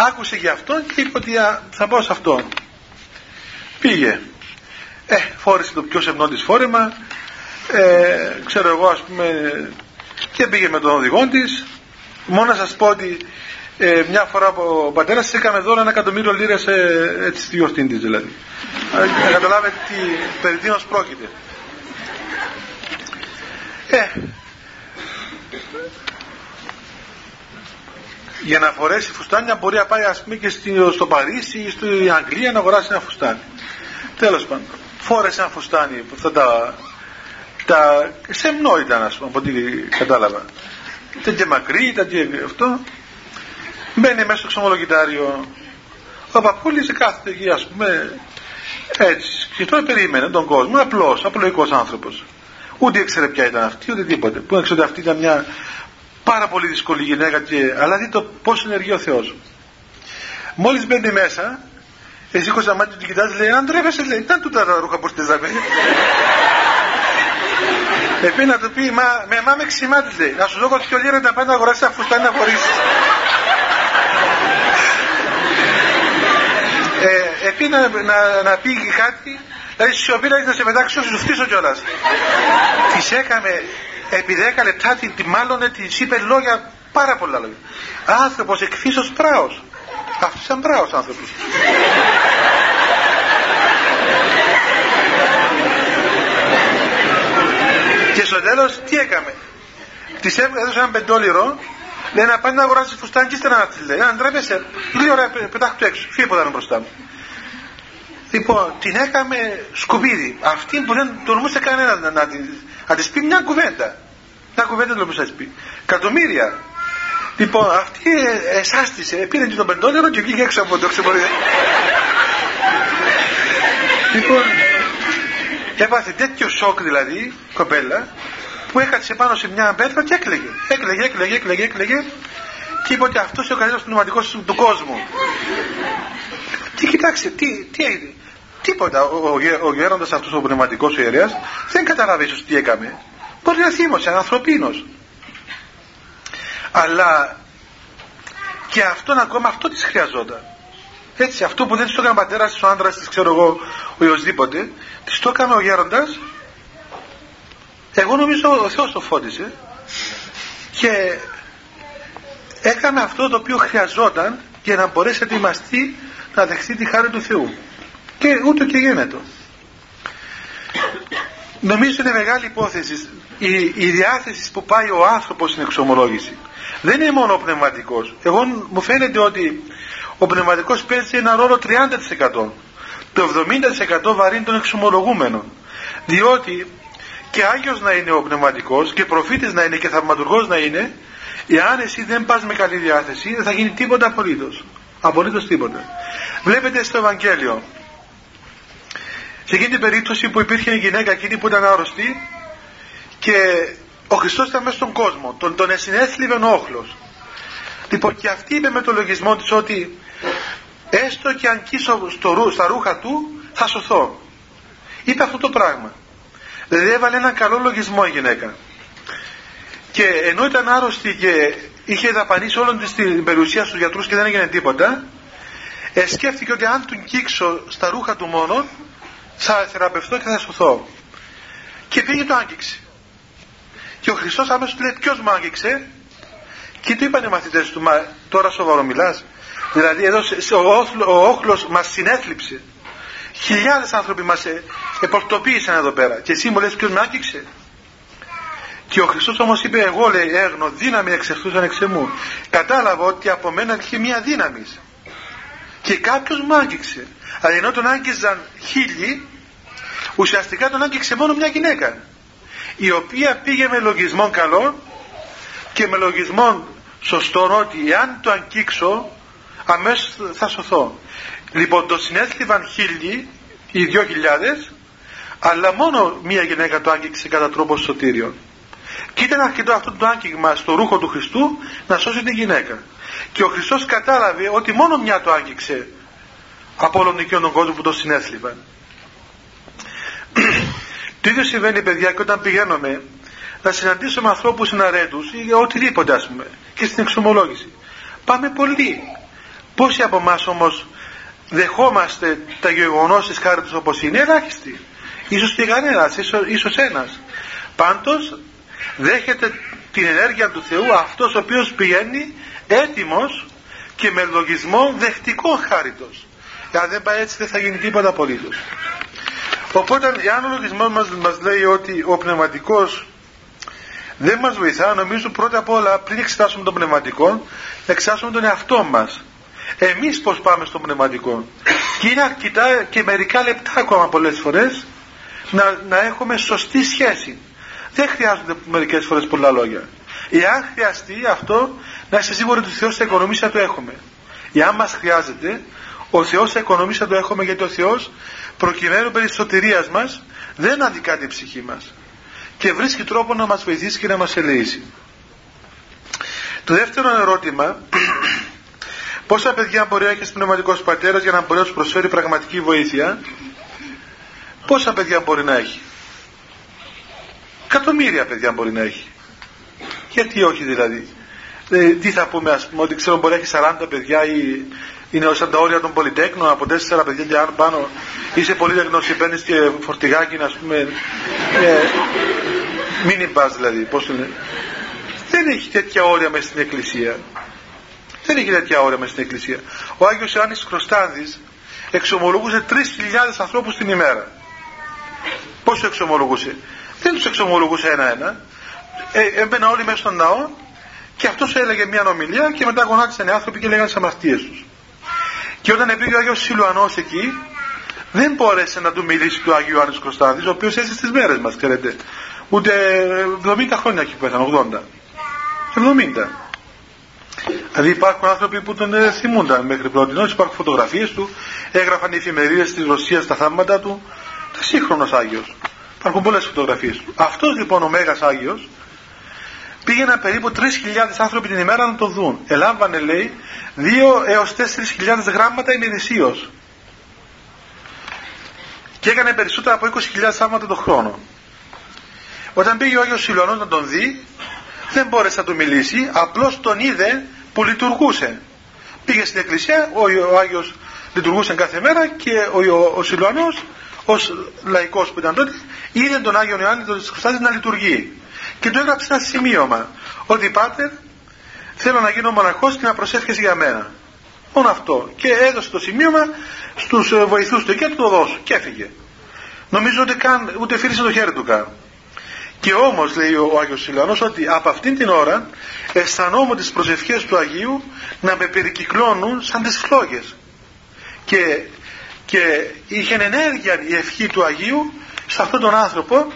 άκουσε για αυτόν και είπε ότι θα πάω σε αυτόν πήγε. Ε, φόρεσε το πιο σεμνό της φόρεμα. Ε, ξέρω εγώ ας πούμε και πήγε με τον οδηγό της. μόνο να σας πω ότι ε, μια φορά ο πατέρας της έκαμε δώρο ένα εκατομμύριο λίρες ε, έτσι στη γιορτή της δηλαδή. Ε, καταλάβετε τι περί τίνος πρόκειται. Ε, για να φορέσει φουστάνια μπορεί να πάει ας πούμε και στο Παρίσι ή στην Αγγλία να αγοράσει ένα φουστάνι. Τέλος πάντων. Φόρεσε ένα φουστάνι που θα τα, τα σεμνό ήταν ας πούμε από ό,τι κατάλαβα. Ήταν και μακρύ, ήταν και αυτό. Μπαίνει μέσα στο ξομολογητάριο. Ο παππούλης κάθεται εκεί ας πούμε έτσι. Και τώρα περίμενε τον κόσμο. Απλός, απλοϊκός άνθρωπος. Ούτε ήξερε ποια ήταν αυτή, ούτε τίποτε. Που έξω ότι αυτή ήταν μια πάρα πολύ δύσκολη γυναίκα, και... αλλά δείτε το πώ ενεργεί ο Θεός. Μόλις μπαίνει μέσα, Εσύ μάτι του κοιτάζει, λέει, αν τρέπεσαι, λέει, ήταν τούτα τα ρούχα που στεζαμε. Επί να του πει, μα με μάμε ξημάτι, λέει, να σου δω και λίρα να πάει να αγοράσει αφού φτάνει να φορήσει. ε, επί να, να, να πει κάτι, δηλαδή σιωπή να σε μετάξει, σου φτύσω κιόλας. Τη έκαμε επί 10 λεπτά, τη, τη μάλλον της είπε λόγια, πάρα πολλά λόγια. Άνθρωπος εκφύσεω πράος. Αυτός ήταν πράος άνθρωπος. και στο τέλος τι έκαμε; Της έδωσε ένα πεντόλιρο, λέει να πάει να αγοράσει φουστάν και ύστερα να τη λέει. Αν τρέπεσαι, λέει ωραία, πετάχτου έξω, φύγε που ήταν μπροστά μου. Λοιπόν, την έκαμε σκουπίδι. Αυτή που δεν τολμούσε κανένα να, να, να της πει μια κουβέντα. Μια κουβέντα δεν τολμούσε να της πει. Κατομμύρια. Λοιπόν, αυτή εσάστησε, πήρε τον πεντόλερο και βγήκε έξω από το ξεμορία. λοιπόν, έπαθε τέτοιο σοκ δηλαδή, κοπέλα, που έκατσε πάνω σε μια πέτρα και έκλαιγε. Έκλαιγε, έκλαιγε, έκλαιγε, έκλαιγε και είπε ότι αυτός είναι ο καλύτερος πνευματικός του κόσμου. Και κοιτάξτε, τι, τι έγινε. Τίποτα. Ο, ο, ο γέροντας αυτός ο πνευματικός ιερέας δεν καταλάβει ίσως τι έκαμε. Μπορεί να θύμωσε, ανθρωπίνος. Αλλά και αυτόν ακόμα αυτό της χρειαζόταν. Έτσι, αυτό που δεν της το έκανε ο πατέρας της, ο άντρας της, ξέρω εγώ, ο οποιοδήποτε, της το έκανε ο γέροντας. Εγώ νομίζω ο Θεός το φώτισε και έκαμε αυτό το οποίο χρειαζόταν για να μπορέσει να ετοιμαστεί να δεχθεί τη χάρη του Θεού. Και ούτω και γίνεται. Νομίζω είναι μεγάλη υπόθεση η, η διάθεση που πάει ο άνθρωπος στην εξομολόγηση. Δεν είναι μόνο ο πνευματικός. Εγώ μου φαίνεται ότι ο πνευματικός παίζει ένα ρόλο 30%. Το 70% βαρύνει των εξομολογούμενων. Διότι και Άγιος να είναι ο πνευματικός και προφήτης να είναι και θαυματουργός να είναι εάν εσύ δεν πας με καλή διάθεση δεν θα γίνει τίποτα απολύτως. Απολύτως τίποτα. Βλέπετε στο Ευαγγέλιο σε εκείνη την περίπτωση που υπήρχε η γυναίκα εκείνη που ήταν άρρωστη και ο Χριστός ήταν μέσα στον κόσμο, τον, τον εσυνέθλιβε ο όχλος. Λοιπόν και αυτή είπε με το λογισμό της ότι έστω και αν κοίσω στο, στα ρούχα του θα σωθώ. Είπε αυτό το πράγμα. Δηλαδή έβαλε έναν καλό λογισμό η γυναίκα. Και ενώ ήταν άρρωστη και είχε δαπανίσει όλη την περιουσία στους γιατρούς και δεν έγινε τίποτα, ε, σκέφτηκε ότι αν τον κύξω στα ρούχα του μόνο θα θεραπευτώ και θα σωθώ. Και πήγε το άγγιξε. Και ο Χριστός αμέσως του λέει ποιος μου άγγιξε; Και του είπαν οι μαθητές του μα τώρα σοβαρό μιλάς. Δηλαδή εδώ ο, ο όχλος μας συνέθλιψε. Χιλιάδες άνθρωποι μας ε, επορτοποίησαν εδώ πέρα. Και εσύ μου λες ποιος με άγγιξε; Και ο Χριστός όμως είπε εγώ λέει έγνω δύναμη εξεχθούσαν εξ εμού. Κατάλαβα ότι από μένα είχε μία δύναμη. Και κάποιος μου άγγιξε. Αλλά ενώ τον άγγιζαν χίλιοι, ουσιαστικά τον άγγιξε μόνο μια γυναίκα. Η οποία πήγε με λογισμό καλό και με λογισμό σωστό ότι εάν το αγγίξω αμέσως θα σωθώ. Λοιπόν το συνέστηβαν χίλιοι, οι δυο χιλιάδες, αλλά μόνο μία γυναίκα το άγγιξε κατά τρόπο σωτήριο. Και ήταν αρκετό αυτό το άγγιγμα στο ρούχο του Χριστού να σώσει την γυναίκα. Και ο Χριστός κατάλαβε ότι μόνο μια το άγγιξε από όλον τον κόσμο που το συνέθλιβαν. το ίδιο συμβαίνει παιδιά και όταν πηγαίνουμε να συναντήσουμε ανθρώπους συναρέτους ή οτιδήποτε ας πούμε και στην εξομολόγηση. Πάμε πολύ. Πόσοι από εμάς όμως δεχόμαστε τα γεγονός της χάρη όπως είναι ελάχιστοι. Ίσως και κανένας, ίσως, ίσως ένας. Πάντως δέχεται την ενέργεια του Θεού αυτός ο οποίος πηγαίνει έτοιμος και με λογισμό δεκτικό χάριτος. Αν δεν πάει έτσι δεν θα γίνει τίποτα απολύτως. Οπότε αν ο λογισμός μας, μας λέει ότι ο πνευματικός δεν μας βοηθά, νομίζω πρώτα απ' όλα πριν εξετάσουμε τον πνευματικό, να εξετάσουμε τον εαυτό μας. Εμείς πώς πάμε στον πνευματικό. Και είναι αρκετά και μερικά λεπτά ακόμα πολλές φορές να, να έχουμε σωστή σχέση. Δεν χρειάζονται μερικές φορές πολλά λόγια. Εάν χρειαστεί αυτό, να είστε σίγουροι ότι ο Θεός θα οικονομήσει να το έχουμε. Εάν μας χρειάζεται, ο Θεός θα οικονομήσει να το έχουμε γιατί ο Θεός προκειμένου περί σωτηρίας μας δεν αδικά την ψυχή μας και βρίσκει τρόπο να μας βοηθήσει και να μας ελεήσει. Το δεύτερο ερώτημα Πόσα παιδιά μπορεί να έχει πνευματικός πατέρας για να μπορεί να τους προσφέρει πραγματική βοήθεια; Πόσα παιδιά μπορεί να έχει; Εκατομμύρια παιδιά μπορεί να έχει. Γιατί όχι δηλαδή. Ε, τι θα πούμε, ας πούμε, ότι ξέρω μπορεί να έχει 40 παιδιά ή είναι σαν τα όρια των πολυτέκνων από 4 παιδιά και αν πάνω είσαι πολυτέκνο και παίρνεις και φορτηγάκι, ας πούμε. Ε, μίνι δηλαδή, πώς το λένε. Δεν έχει τέτοια όρια μέσα στην Εκκλησία. Δεν έχει τέτοια όρια μέσα στην Εκκλησία. Ο Άγιος Ιωάννης Κροστάνδης εξομολογούσε 3.000 ανθρώπους την ημέρα. Πόσο εξομολογούσε; Δεν τους εξομολογούσε ένα-ένα. Ε, έμπαινα όλοι μέσα στον ναό και αυτός έλεγε μια ομιλία και μετά γονάτισαν οι άνθρωποι και λέγανε τι αμαρτίες τους. Και όταν πήγε ο Άγιος Σιλουανός εκεί, δεν μπόρεσε να του μιλήσει του Άγιου Ιωάννης Κροστάνδης, ο οποίος έζησε στις μέρες μας, ξέρετε. Ούτε 70 χρόνια έχει πέθανε, 80. 70. Δηλαδή υπάρχουν άνθρωποι που τον ε, θυμούνταν μέχρι πρώτη νόηση, υπάρχουν φωτογραφίες του, έγραφαν οι εφημερίδες της Ρωσίας τα θαύματα του. Τα σύγχρονο Άγιος. Υπάρχουν πολλές φωτογραφίες του. Αυτός λοιπόν ο Μέγας Άγιος πήγαιναν περίπου 3.000 άνθρωποι την ημέρα να τον δουν. Ελάμβανε λέει 2 έως 4.000 γράμματα ημερησίως. Και έκανε περισσότερα από 20.000 θαύματα το χρόνο. Όταν πήγε ο Άγιος Σιλωνός να τον δει, δεν μπόρεσε να του μιλήσει, απλώς τον είδε που λειτουργούσε. Πήγε στην εκκλησία, ο, ο Άγιος λειτουργούσε κάθε μέρα και ο, ο, ο Σιλουανός ως λαϊκός που ήταν τότε είδε τον Άγιο Ιωάννη τον Χρυστάδη να λειτουργεί και του έγραψε ένα σημείωμα ότι πάτερ θέλω να γίνω μοναχός και να προσεύχεσαι για μένα. Μόνο αυτό. Και έδωσε το σημείωμα στους ε, βοηθούς του και του το δώσω. Και έφυγε. Νομίζω ότι καν, ούτε φίλησε το χέρι του καν. Και όμως λέει ο Άγιος Σιλανός ότι από αυτήν την ώρα αισθανόμουν τις προσευχές του Αγίου να με περικυκλώνουν σαν τις φλόγες. Και, και είχε ενέργεια η ευχή του Αγίου σε αυτόν τον άνθρωπο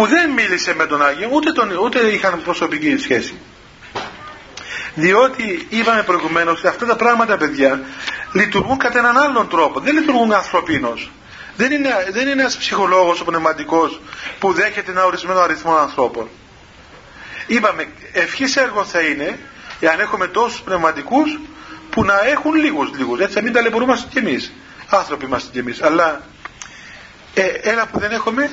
που δεν μίλησε με τον Άγιο ούτε, τον, ούτε είχαν προσωπική σχέση. Διότι είπαμε προηγουμένως ότι αυτά τα πράγματα παιδιά λειτουργούν κατά έναν άλλον τρόπο. Δεν λειτουργούν ανθρωπίνως. Δεν είναι, δεν είναι ένας ψυχολόγος ο πνευματικός που δέχεται ένα ορισμένο αριθμό ανθρώπων. Είπαμε, ευχής έργο θα είναι, εάν έχουμε τόσους πνευματικούς που να έχουν λίγους λίγους. Έτσι, να μην ταλαιπωρούμαστε κι εμείς. Άνθρωποι είμαστε κι εμείς. Αλλά ε, ένα που δεν έχουμε,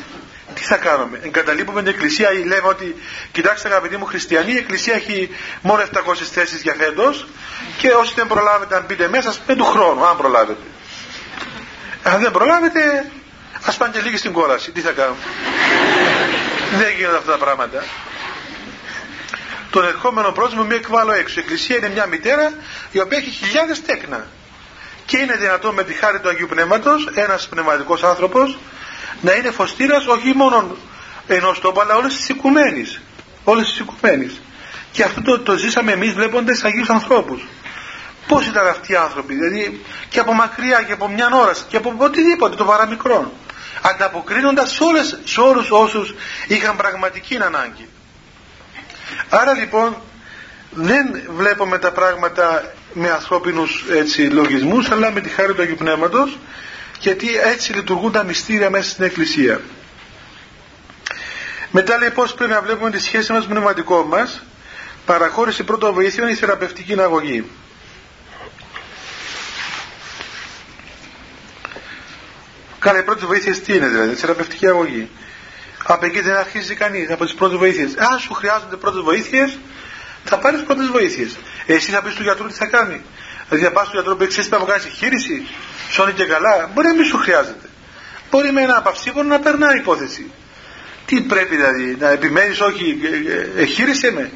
τι θα κάνουμε. Εγκαταλείπουμε την εκκλησία ή λέμε ότι, κοιτάξτε αγαπητοί μου χριστιανοί, η εκκλησία έχει μόνο 700 θέσεις για φέτος και όσοι δεν προλάβετε να μπείτε μέσα, με του χρόνου, αν προλάβετε. Αν δεν προλάβετε, ας πάνε και λίγοι στην κόλαση. Τι θα κάνουμε. δεν γίνονται αυτά τα πράγματα. Τον ερχόμενο πρόσωπο μη εκβάλλω έξω. Η Εκκλησία είναι μια μητέρα η οποία έχει χιλιάδες τέκνα. Και είναι δυνατόν με τη χάρη του Αγίου Πνεύματος ένας πνευματικός άνθρωπος να είναι φωστήρας όχι μόνο ενός τόπου αλλά όλε τι οικουμένε. Όλε τι οικουμένε. Και αυτό το, το ζήσαμε εμείς βλέποντα Αγίους ανθρώπους. Πώς ήταν αυτοί οι άνθρωποι, δηλαδή και από μακριά και από μια ώρα και από οτιδήποτε το παραμικρό. Ανταποκρίνοντας σε, όλες, σε όλους όσους είχαν πραγματική ανάγκη. Άρα λοιπόν δεν βλέπουμε τα πράγματα με ανθρώπινους έτσι, λογισμούς αλλά με τη χάρη του Αγίου Πνεύματος γιατί έτσι λειτουργούν τα μυστήρια μέσα στην Εκκλησία. Μετά λέει πώς πρέπει να βλέπουμε τη σχέση μας με το πνευματικό μας παραχώρηση πρώτο βοήθεια η θεραπευτική αγωγή. Καλά, οι πρώτες βοήθειες τι είναι δηλαδή, θεραπευτική αγωγή. Από εκεί δεν αρχίζει κανείς, από τις πρώτες βοήθειες. Αν σου χρειάζονται πρώτες βοήθειες, θα πάρεις πρώτε βοήθειες. Εσύ θα πεις του γιατρού τι θα κάνει. Δηλαδή θα πας του γιατρού που εξή να μου κάνει εγχείρηση, σώνει και καλά. Μπορεί να μην σου χρειάζεται. Μπορεί με ένα παυσίβολο να περνάει υπόθεση. Τι πρέπει δηλαδή, να επιμένεις, όχι, εγχείρησε με.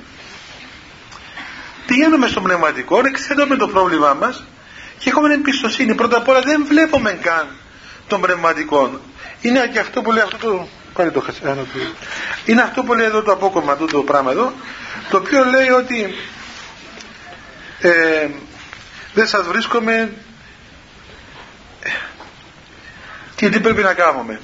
Πηγαίνουμε στο πνευματικό, εξετάζουμε το πρόβλημά μας και έχουμε εμπιστοσύνη. Πρώτα απ' όλα δεν βλέπουμε καν των πνευματικών. Είναι και αυτό που λέει αυτό το. Πάλι το Είναι αυτό που λέει εδώ το απόκομμα του το πράγμα εδώ, το οποίο λέει ότι ε, δεν σας βρίσκομαι και τι πρέπει να κάνουμε.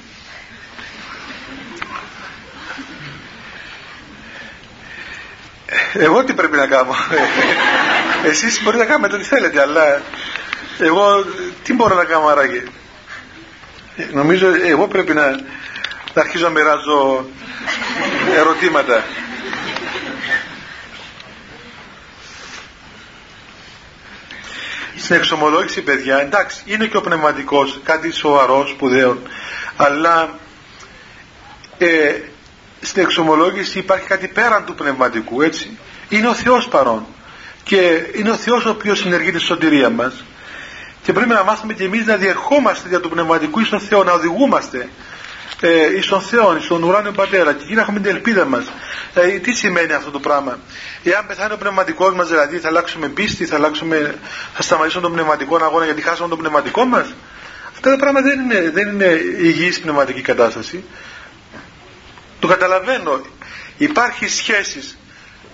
Εγώ τι πρέπει να κάνω. Εσείς μπορείτε να κάνετε ό,τι θέλετε, αλλά εγώ τι μπορώ να κάνω άραγε. Νομίζω εγώ πρέπει να, να αρχίζω να μοιράζω ερωτήματα. στην εξομολόγηση παιδιά εντάξει είναι και ο πνευματικός κάτι σοβαρός σπουδαίος αλλά ε, στην εξομολόγηση υπάρχει κάτι πέραν του πνευματικού έτσι είναι ο Θεός παρόν και είναι ο Θεός ο οποίος συνεργεί τη σωτηρία μας και πρέπει να μάθουμε και εμείς να διερχόμαστε για του πνευματικού εις τον Θεό να οδηγούμαστε ε, εις τον Θεό, εις τον ουράνιο Πατέρα. Και εκεί να έχουμε την ελπίδα μας. Ε, τι σημαίνει αυτό το πράγμα; Εάν πεθάνει ο πνευματικός μας δηλαδή θα αλλάξουμε πίστη θα, αλλάξουμε, θα σταματήσουμε τον πνευματικό αγώνα γιατί χάσαμε τον πνευματικό μας; Αυτά τα πράγματα δεν είναι, δεν είναι υγιής πνευματική κατάσταση. Το καταλαβαίνω. Υπάρχει σχέσεις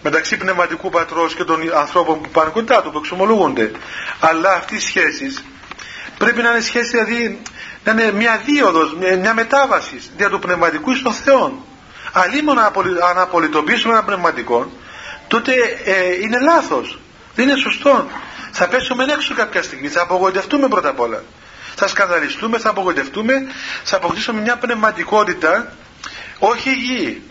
μεταξύ πνευματικού πατρός και των ανθρώπων που πάνε κοντά του που εξομολογούνται. Αλλά αυτές οι σχέσεις πρέπει να είναι σχέση δηλαδή να είναι μια δίωδος, μια μετάβαση δια του πνευματικού στον Θεό. Αλλήμον αν απολυτοποιήσουμε ένα πνευματικό, τότε ε, είναι λάθος. Δεν είναι σωστό. Θα πέσουμε έξω κάποια στιγμή, θα απογοητευτούμε πρώτα απ' όλα. Θα σκανδαλιστούμε, θα απογοητευτούμε, θα αποκτήσουμε μια πνευματικότητα όχι υγιή.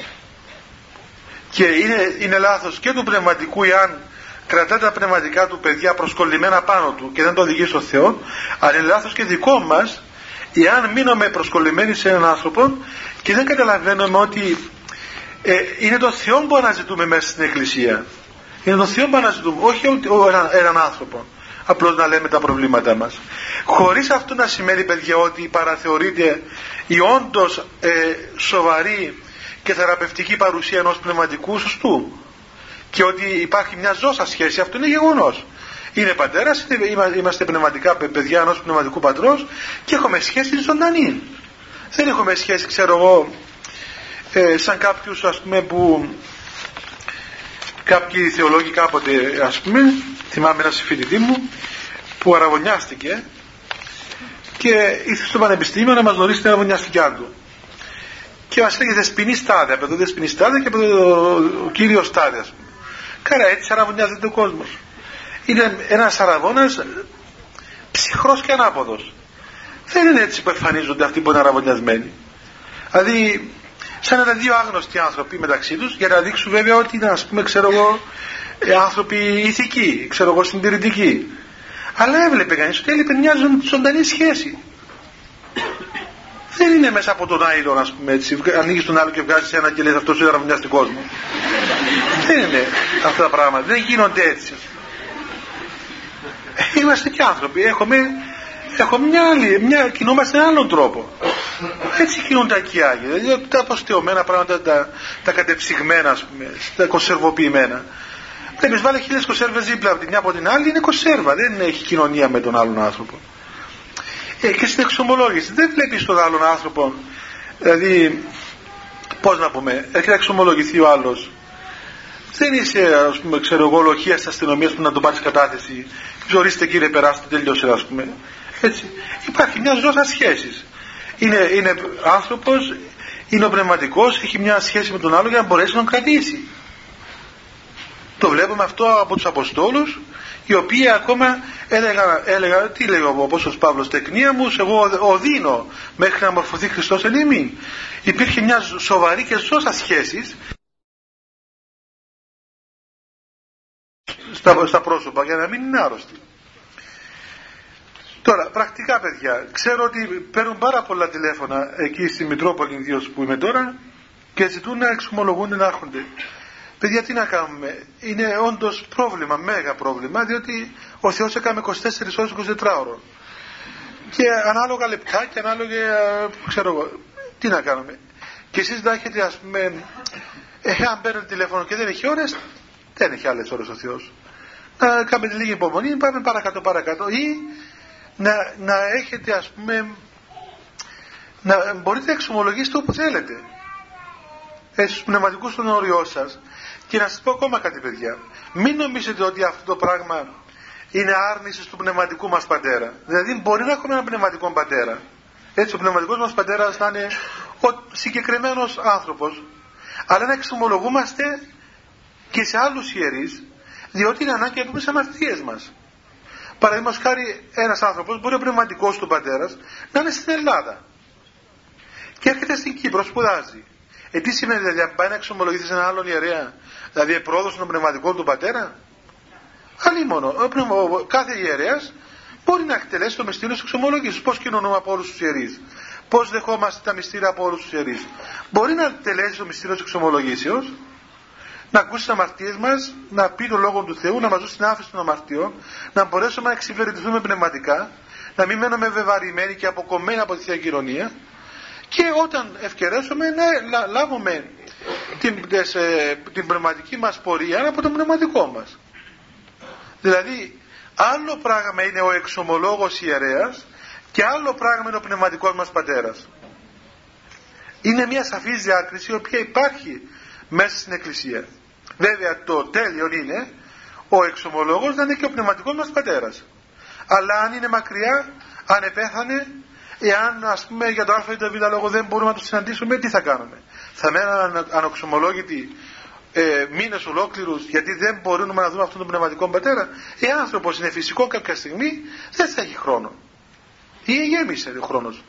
Και είναι, είναι λάθος και του πνευματικού εάν κρατά τα πνευματικά του παιδιά προσκολλημένα πάνω του και δεν το οδηγεί στο Θεό, αλλά είναι λάθος και δικό μας εάν μείνουμε προσκολλημένοι σε έναν άνθρωπο και δεν καταλαβαίνουμε ότι ε, είναι το Θεό που αναζητούμε μέσα στην Εκκλησία. Είναι το Θεό που αναζητούμε, όχι έναν, έναν άνθρωπο. Απλώς να λέμε τα προβλήματά μας. Χωρίς αυτό να σημαίνει παιδιά ότι παραθεωρείται η όντως ε, σοβαρή και θεραπευτική παρουσία ενός πνευματικού σωστού. Και ότι υπάρχει μια ζώσα σχέση, αυτό είναι γεγονός είναι πατέρας, είμαστε πνευματικά παιδιά ενός πνευματικού πατρός και έχουμε σχέση ζωντανή. Δεν έχουμε σχέση, ξέρω εγώ, ε, σαν κάποιους ας πούμε που κάποιοι θεολόγοι κάποτε ας πούμε, θυμάμαι ένας συμφιλητή μου που αραβωνιάστηκε και ήρθε στο πανεπιστήμιο να μας γνωρίσει την αραβωνιαστικιά του. Και μας έλεγε δεσποινή στάδια, από το δεσποινή στάδια και από το κύριος στάδια, ας πούμε. Κάρα έτσι αραβωνιάζεται ο κόσμος είναι ένας αραβώνας ψυχρός και ανάποδος δεν είναι έτσι που εμφανίζονται αυτοί που είναι αραβωνιασμένοι δηλαδή σαν να δύο άγνωστοι άνθρωποι μεταξύ τους για να δείξουν βέβαια ότι είναι ας πούμε ξέρω εγώ ε, άνθρωποι ηθικοί ξέρω εγώ συντηρητικοί αλλά έβλεπε κανείς ότι έλειπε μια ζωντανή σχέση δεν είναι μέσα από τον άϊλο, ας πούμε έτσι. Ανοίγεις τον άλλο και βγάζεις ένα και λες αυτός είναι αραβωνιαστικός μου. δεν είναι αυτά τα πράγματα. Δεν γίνονται έτσι. Είμαστε και άνθρωποι. Έχουμε, έχουμε μια άλλη, μια, κινούμαστε με άλλον τρόπο. Έτσι κινούν τα Αγία. Δηλαδή τα αποστεωμένα πράγματα, τα, τα κατεψυγμένα, ας πούμε, τα κονσερβοποιημένα. Βλέπει, βάλει χίλιες κονσέρβες δίπλα από τη μια από την άλλη, είναι κονσέρβα. Δεν έχει κοινωνία με τον άλλον άνθρωπο. Ε, και στην εξομολόγηση, δεν βλέπεις τον άλλον άνθρωπο, δηλαδή, πώς να πούμε, έρχεται να εξομολογηθεί ο άλλος. Δεν είσαι, ας πούμε, ξέρω εγώ, λοχεία της αστυνομίας που να τον πάρεις κατάθεση Ορίστε κύριε περάστε τελειώσε ας πούμε. Έτσι. Υπάρχει μια ζώσα σχέσης. Είναι, είναι άνθρωπος, είναι ο πνευματικός, έχει μια σχέση με τον άλλο για να μπορέσει να τον κρατήσει. Το βλέπουμε αυτό από τους Αποστόλους οι οποίοι ακόμα έλεγαν, έλεγα, τι λέει ο Απόστολος Παύλος τεκνία μου εγώ οδύνω μέχρι να μορφωθεί Χριστός εν υπήρχε μια σοβαρή και ζώσα σχέσης στα, στα πρόσωπα για να μην είναι άρρωστοι. Τώρα, πρακτικά παιδιά, ξέρω ότι παίρνουν πάρα πολλά τηλέφωνα εκεί στη Μητρόπολη ιδίως που είμαι τώρα και ζητούν να εξομολογούν να έρχονται. Παιδιά, τι να κάνουμε; Είναι όντως πρόβλημα, μέγα πρόβλημα, διότι ο Θεός έκανε 24 ώρες 24 ώρε. Και ανάλογα λεπτά και ανάλογα, ξέρω εγώ, τι να κάνουμε; Και εσείς να έχετε, ας πούμε, εάν παίρνετε τηλέφωνο και δεν έχει ώρες, δεν έχει άλλες ώρες ο Θεός να κάνετε λίγη υπομονή, πάμε παρακάτω παρακάτω ή να, να έχετε ας πούμε να μπορείτε να εξομολογήσετε όπου θέλετε. Ε, στους πνευματικούς των οριών σας. Και να σας πω ακόμα κάτι παιδιά. Μην νομίζετε ότι αυτό το πράγμα είναι άρνησης του πνευματικού μας πατέρα. Δηλαδή μπορεί να έχουμε έναν πνευματικό πατέρα. Έτσι ο πνευματικός μας πατέρας να είναι ο συγκεκριμένος άνθρωπος. Αλλά να εξομολογούμαστε και σε άλλους ιερείς διότι είναι ανάγκη να πούμε τις αμαρτίες μας. Παραδείγματος χάρη, ένας άνθρωπος μπορεί ο πνευματικός του πατέρας να είναι στην Ελλάδα και έρχεται στην Κύπρο, σπουδάζει. Ε, τι σημαίνει δηλαδή, αν πάει να εξομολογηθεί σε έναν άλλον ιερέα, δηλαδή επρόδωσε τον πνευματικό του πατέρα. μόνο, κάθε ιερέας μπορεί να εκτελέσει το μυστήριο της εξομολογήσεως. Πώς κοινωνούμε από όλους τους ιερείς; Πώς δεχόμαστε τα μυστήρια από όλους τους ιερείς; Μπορεί να εκτελέσει το μυστήριο της εξομολογήσεως, να ακούσει τι αμαρτίες μας, να πει το λόγο του Θεού, να μας δώσει την άφηση των αμαρτιών, να μπορέσουμε να εξυπηρετηθούμε πνευματικά, να μην μένουμε βεβαρημένοι και αποκομμένοι από τη Θεία Κοινωνία και όταν ευκαιρέσουμε να λάβουμε την, ε, την πνευματική μας πορεία από τον πνευματικό μας. Δηλαδή, άλλο πράγμα είναι ο εξομολόγος ιερέας και άλλο πράγμα είναι ο πνευματικός μας πατέρας. Είναι μια σαφής διάκριση η οποία υπάρχει μέσα στην Εκκλησία. Βέβαια το τέλειο είναι ο εξομολόγος να είναι και ο πνευματικός μας πατέρας. Αλλά αν είναι μακριά, αν επέθανε, εάν ας πούμε για το α ή το β λόγο δεν μπορούμε να το συναντήσουμε, τι θα κάνουμε; Θα μένουν ανοξομολόγητοι ε, μήνες ολόκληρους γιατί δεν μπορούμε να δούμε αυτόν τον πνευματικό πατέρα; Ε, άνθρωπος είναι φυσικό κάποια στιγμή δεν θα έχει χρόνο. Ή γέμισε ο χρόνος.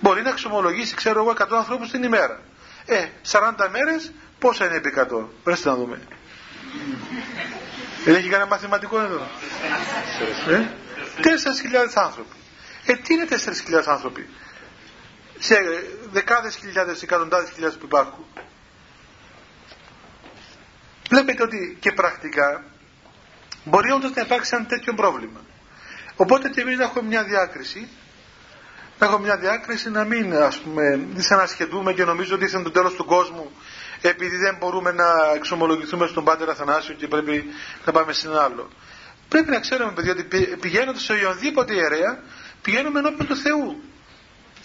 Μπορεί να εξομολογήσει, ξέρω εγώ, 100 ανθρώπους την ημέρα. Ε, 40 μέρες πόσα είναι επί 100. Πρέπει να δούμε. Δεν έχει κανένα μαθηματικό εδώ. Ε, 4.000 άνθρωποι. Ε, τι είναι 4.000 άνθρωποι; Σε δεκάδες χιλιάδες, εκατοντάδες χιλιάδες που υπάρχουν. Βλέπετε ότι και πρακτικά μπορεί όντως να υπάρξει ένα τέτοιο πρόβλημα. Οπότε και εμείς να έχουμε μια διάκριση να έχουμε μια διάκριση να μην ας πούμε δυσανασχετούμε και νομίζω ότι είναι το τέλος του κόσμου επειδή δεν μπορούμε να εξομολογηθούμε στον Πάτερ Αθανάσιο και πρέπει να πάμε στην άλλο. Πρέπει να ξέρουμε παιδιά ότι πηγαίνοντας σε οποιονδήποτε ιερέα πηγαίνουμε ενώπιον του Θεού.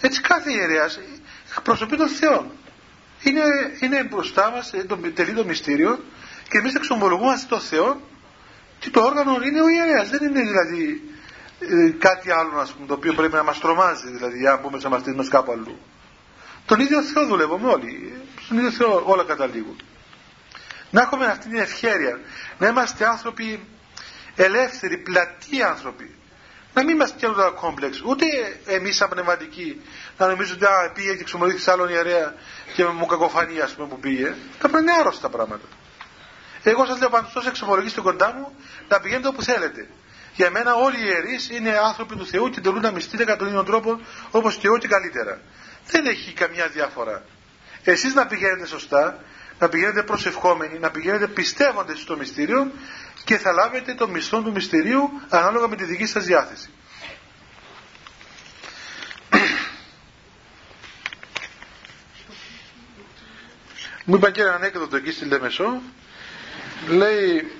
Έτσι κάθε ιερέας εκπροσωπεί τον Θεό. Είναι, είναι μπροστά μας, ε, το, τελεί το μυστήριο και εμείς εξομολογούμαστε τον Θεό και το όργανο είναι ο ιερέας. Δεν είναι δηλαδή ε, κάτι άλλο ας πούμε, το οποίο πρέπει να μας τρομάζει δηλαδή αν πούμε σε αμαρτίες μας κάπου αλλού. Τον ίδιο Θεό δουλεύουμε όλοι. Στον ίδιο Θεό όλα καταλήγουν. Να έχουμε αυτή την ευχαίρεια. Να είμαστε άνθρωποι ελεύθεροι, πλατοί άνθρωποι. Να μην μας πιάνουν τα κόμπλεξ. Ούτε εμείς σαν πνευματικοί να νομίζουν ότι πήγε και εξομολογήθηκε άλλον ιερέα και μου κακοφανεί ας πούμε που πήγε. Θα είναι άρρωστα τα πράγματα. Εγώ σας λέω πάντως τόσο εξομολογήστε κοντά μου να πηγαίνετε όπου θέλετε. Για μένα όλοι οι ιερείς είναι άνθρωποι του Θεού και τελούν να μυστείτε κατά τον ίδιο τρόπο όπως και εγώ και καλύτερα. Δεν έχει καμιά διαφορά. Εσείς να πηγαίνετε σωστά, να πηγαίνετε προσευχόμενοι, να πηγαίνετε πιστεύοντες στο μυστήριο και θα λάβετε το μισθό του μυστηρίου ανάλογα με τη δική σας διάθεση. Μου είπαν και ένα ανέκδοτο εκεί στη Λεμεσό. Λέει,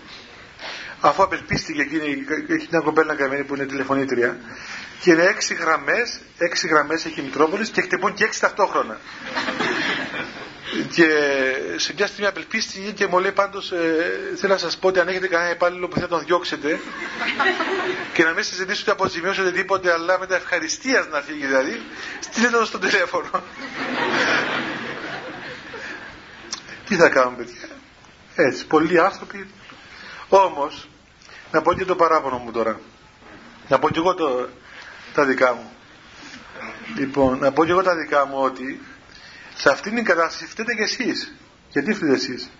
αφού απελπίστηκε εκείνη, έχει μια κοπέλα καμένη που είναι τηλεφωνήτρια, και είναι έξι γραμμές, έξι γραμμές έχει η Μητρόπολης και χτυπούν και έξι ταυτόχρονα. και σε μια στιγμή απελπίστηκε και μου λέει πάντως ε, θέλω να σας πω ότι αν έχετε κανένα υπάλληλο που θα τον διώξετε και να μην συζητήσετε αποζημιώσετε τίποτε αλλά με τα ευχαριστίας να φύγει δηλαδή στείλετε το στο τηλέφωνο. Τι θα κάνουμε παιδιά; Έτσι, πολλοί άνθρωποι. Όμως, να πω και το παράπονο μου τώρα. Να πω και εγώ το, τα δικά μου. Λοιπόν, να πω και εγώ τα δικά μου ότι σε αυτήν την κατάσταση φταίτε κι εσείς. Γιατί φταίτε εσείς;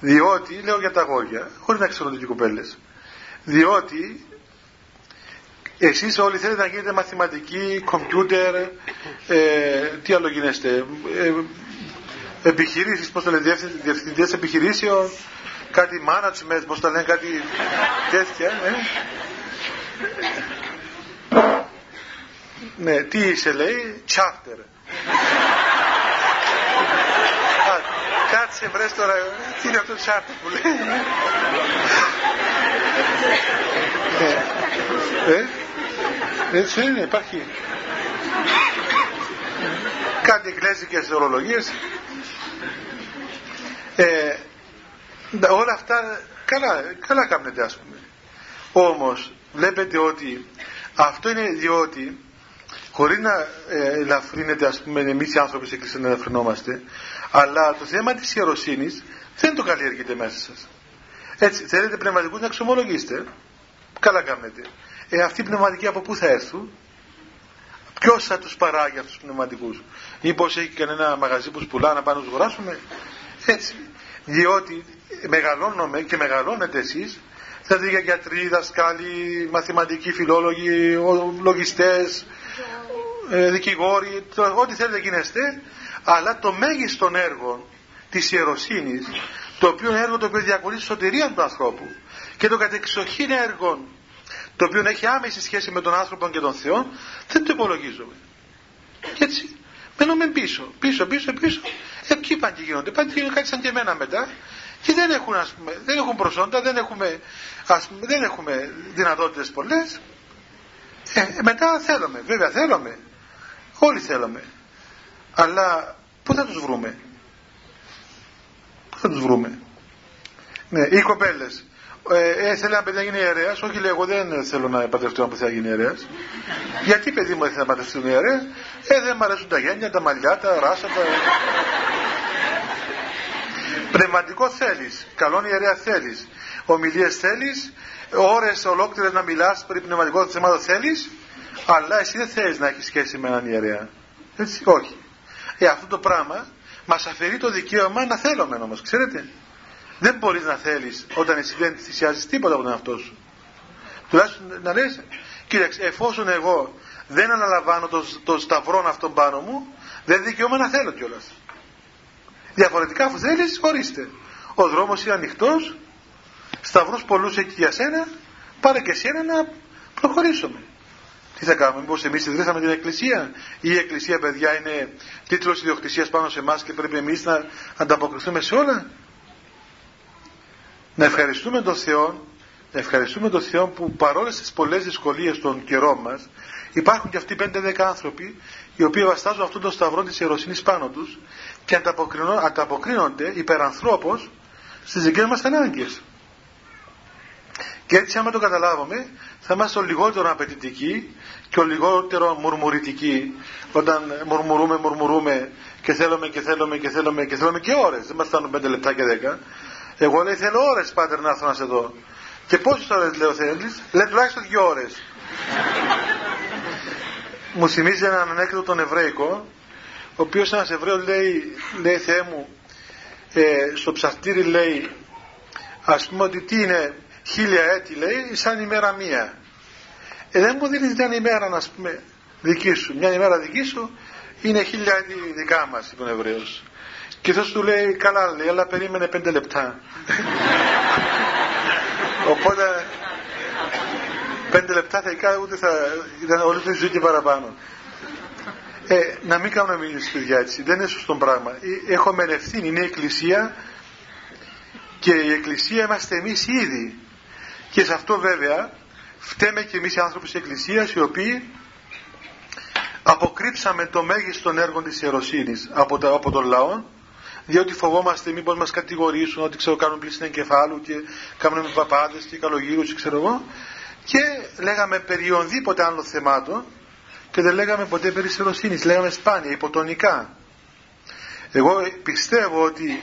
Διότι, λέω για τα αγόρια, χωρίς να ξέρω τι κοπέλες, διότι εσείς όλοι θέλετε να γίνετε μαθηματικοί, κομπιούτερ, ε, τι άλλο γίνεστε, ε, επιχειρήσεις, πώς το λένε, διευθυντές επιχειρήσεων, κάτι management, πώς το λένε, κάτι τέτοια, ναι. Ναι, τι είσαι λέει, charter. Κάτσε βρες τώρα, τι είναι αυτό το charter που λέει. Ε, ε, έτσι είναι, υπάρχει. Κάτι εκκλέζικες ορολογίες. Ε, όλα αυτά καλά, καλά κάνετε ας πούμε. Όμως βλέπετε ότι αυτό είναι διότι χωρίς να ε, ελαφρύνεται ας πούμε εμείς οι άνθρωποι σε εκκλησία να ελαφρυνόμαστε αλλά το θέμα της ιεροσύνης δεν το καλλιεργείτε μέσα σας. Έτσι, θέλετε πνευματικούς να εξομολογήσετε; Καλά κάνετε. Ε, αυτοί οι πνευματικοί από πού θα έρθουν; Ποιος θα τους παράγει αυτούς τους πνευματικούς; Μήπως έχει κανένα μαγαζί που πουλά να πάνε να τους αγοράσουμε; Έτσι. Διότι μεγαλώνουμε και μεγαλώνετε εσείς. Δηλαδή για γιατροί, δασκάλοι, μαθηματικοί, φιλόλογοι, λογιστές, ε, δικηγόροι, ό,τι θέλετε γίνεστε, αλλά το μέγιστο έργο της ιεροσύνης, το οποίο είναι έργο το οποίο διακονεί τη σωτηρία του ανθρώπου και το κατεξοχήν έργο το οποίο έχει άμεση σχέση με τον άνθρωπο και τον Θεό, δεν το υπολογίζουμε. Και έτσι. Μένουμε πίσω, πίσω, πίσω, πίσω. Ε, ποιοι πάνε και γίνονται, πάνε και γίνονται κάτι σαν και εμένα μετά και δεν έχουν, ας πούμε, δεν έχουν προσόντα, δεν έχουμε, ας πούμε, δεν έχουμε δυνατότητες πολλές. Ε, μετά θέλουμε, βέβαια θέλουμε. Όλοι θέλουμε. Αλλά πού θα τους βρούμε; Πού θα τους βρούμε; Ναι, οι κοπέλες. Ε, ε, θέλει ένα παιδί να γίνει ιερέας; Όχι, λέει, εγώ δεν θέλω να παντρευτώ ένα που θα γίνει ιερέας. Γιατί παιδί μου θέλει να παντρευτεί ιερέας; Ε, δεν μου αρέσουν τα γένια, τα μαλλιά, τα ράσα, τα. Πνευματικό θέλεις. Καλόν ιερέα θέλεις. Ομιλίες θέλεις. Ώρες ολόκληρες να μιλάς περί πνευματικών θεμάτων θέλεις. Αλλά εσύ δεν θέλεις να έχεις σχέση με έναν ιερέα. Έτσι, όχι. Ε, αυτό το πράγμα μας αφαιρεί το δικαίωμα να θέλουμε όμως, ξέρετε. Δεν μπορείς να θέλεις όταν εσύ δεν θυσιάζεις τίποτα από τον εαυτό σου. Τουλάχιστον να λες, κοίταξε, εφόσον εγώ δεν αναλαμβάνω το, το σταυρό αυτόν πάνω μου, δεν δικαιώμα να θέλω κιόλας. Διαφορετικά, αφού θέλει, ορίστε. Ο δρόμος είναι ανοιχτός, σταυρού πολλούς εκεί για σένα, πάρε και εσένα να προχωρήσουμε. Τι θα κάνουμε, μήπως εμείς ιδρύσαμε την Εκκλησία, ή η Εκκλησία, παιδιά, είναι τίτλος ιδιοκτησίας πάνω σε εμάς και πρέπει εμείς να ανταποκριθούμε σε όλα. Να ευχαριστούμε τον Θεό, να ευχαριστούμε τον Θεό που παρόλες τις πολλές δυσκολίες των καιρών μας, υπάρχουν και αυτοί 5-10 άνθρωποι οι οποίοι βαστάζουν αυτόν τον σταυρό της ιεροσύνης πάνω τους και ανταποκρίνονται υπερανθρώπω στις δικές μας ανάγκες. Και έτσι άμα το καταλάβουμε θα είμαστε ο λιγότερο απαιτητικοί και ο λιγότερο μουρμουρητικοί όταν μουρμουρούμε, μουρμουρούμε και θέλουμε και θέλουμε και θέλουμε και θέλουμε και ώρες. Δεν μας φτάνουν 5 λεπτά και 10. Εγώ λέει θέλω ώρες πάτερ να έρθω να σε δω. Και πόσες ώρες λέω θέλεις; Λέει τουλάχιστον δύο ώρες. Μου θυμίζει έναν ανέκδοτο τον Εβραϊκό ο οποίος ένας Εβραίος λέει, λέει Θεέ μου ε, στο ψαρτήρι λέει ας πούμε ότι τι είναι χίλια έτη λέει σαν ημέρα μία. Ε, δεν μου δίνεις μια ημέρα να πούμε δική σου. Μια ημέρα δική σου είναι χίλια έτη δικά μας είπε ο Εβραίος. Και αυτός του λέει καλά λέει αλλά περίμενε πέντε λεπτά. Οπότε πέντε λεπτά θα είχα ούτε θα ήταν όλη τη ζωή και παραπάνω. Ε, να μην κάνουμε μήνυση παιδιά έτσι. Δεν είναι σωστό πράγμα. Ε, έχουμε ευθύνη. Είναι η Εκκλησία και η Εκκλησία είμαστε εμείς ήδη. Και σε αυτό βέβαια φταίμε και εμείς οι άνθρωποι της Εκκλησίας οι οποίοι αποκρύψαμε το μέγιστο έργο της ιεροσύνης από, τα, από τον λαό διότι φοβόμαστε μήπως μας κατηγορήσουν ότι ξέρω κάνουν πλήση εγκεφάλου και κάνουμε παπάδες και καλογύρους ξέρω εγώ και λέγαμε περί ονδήποτε άλλων θεμάτων και δεν λέγαμε ποτέ περί ιεροσύνης, λέγαμε σπάνια, υποτονικά. Εγώ πιστεύω ότι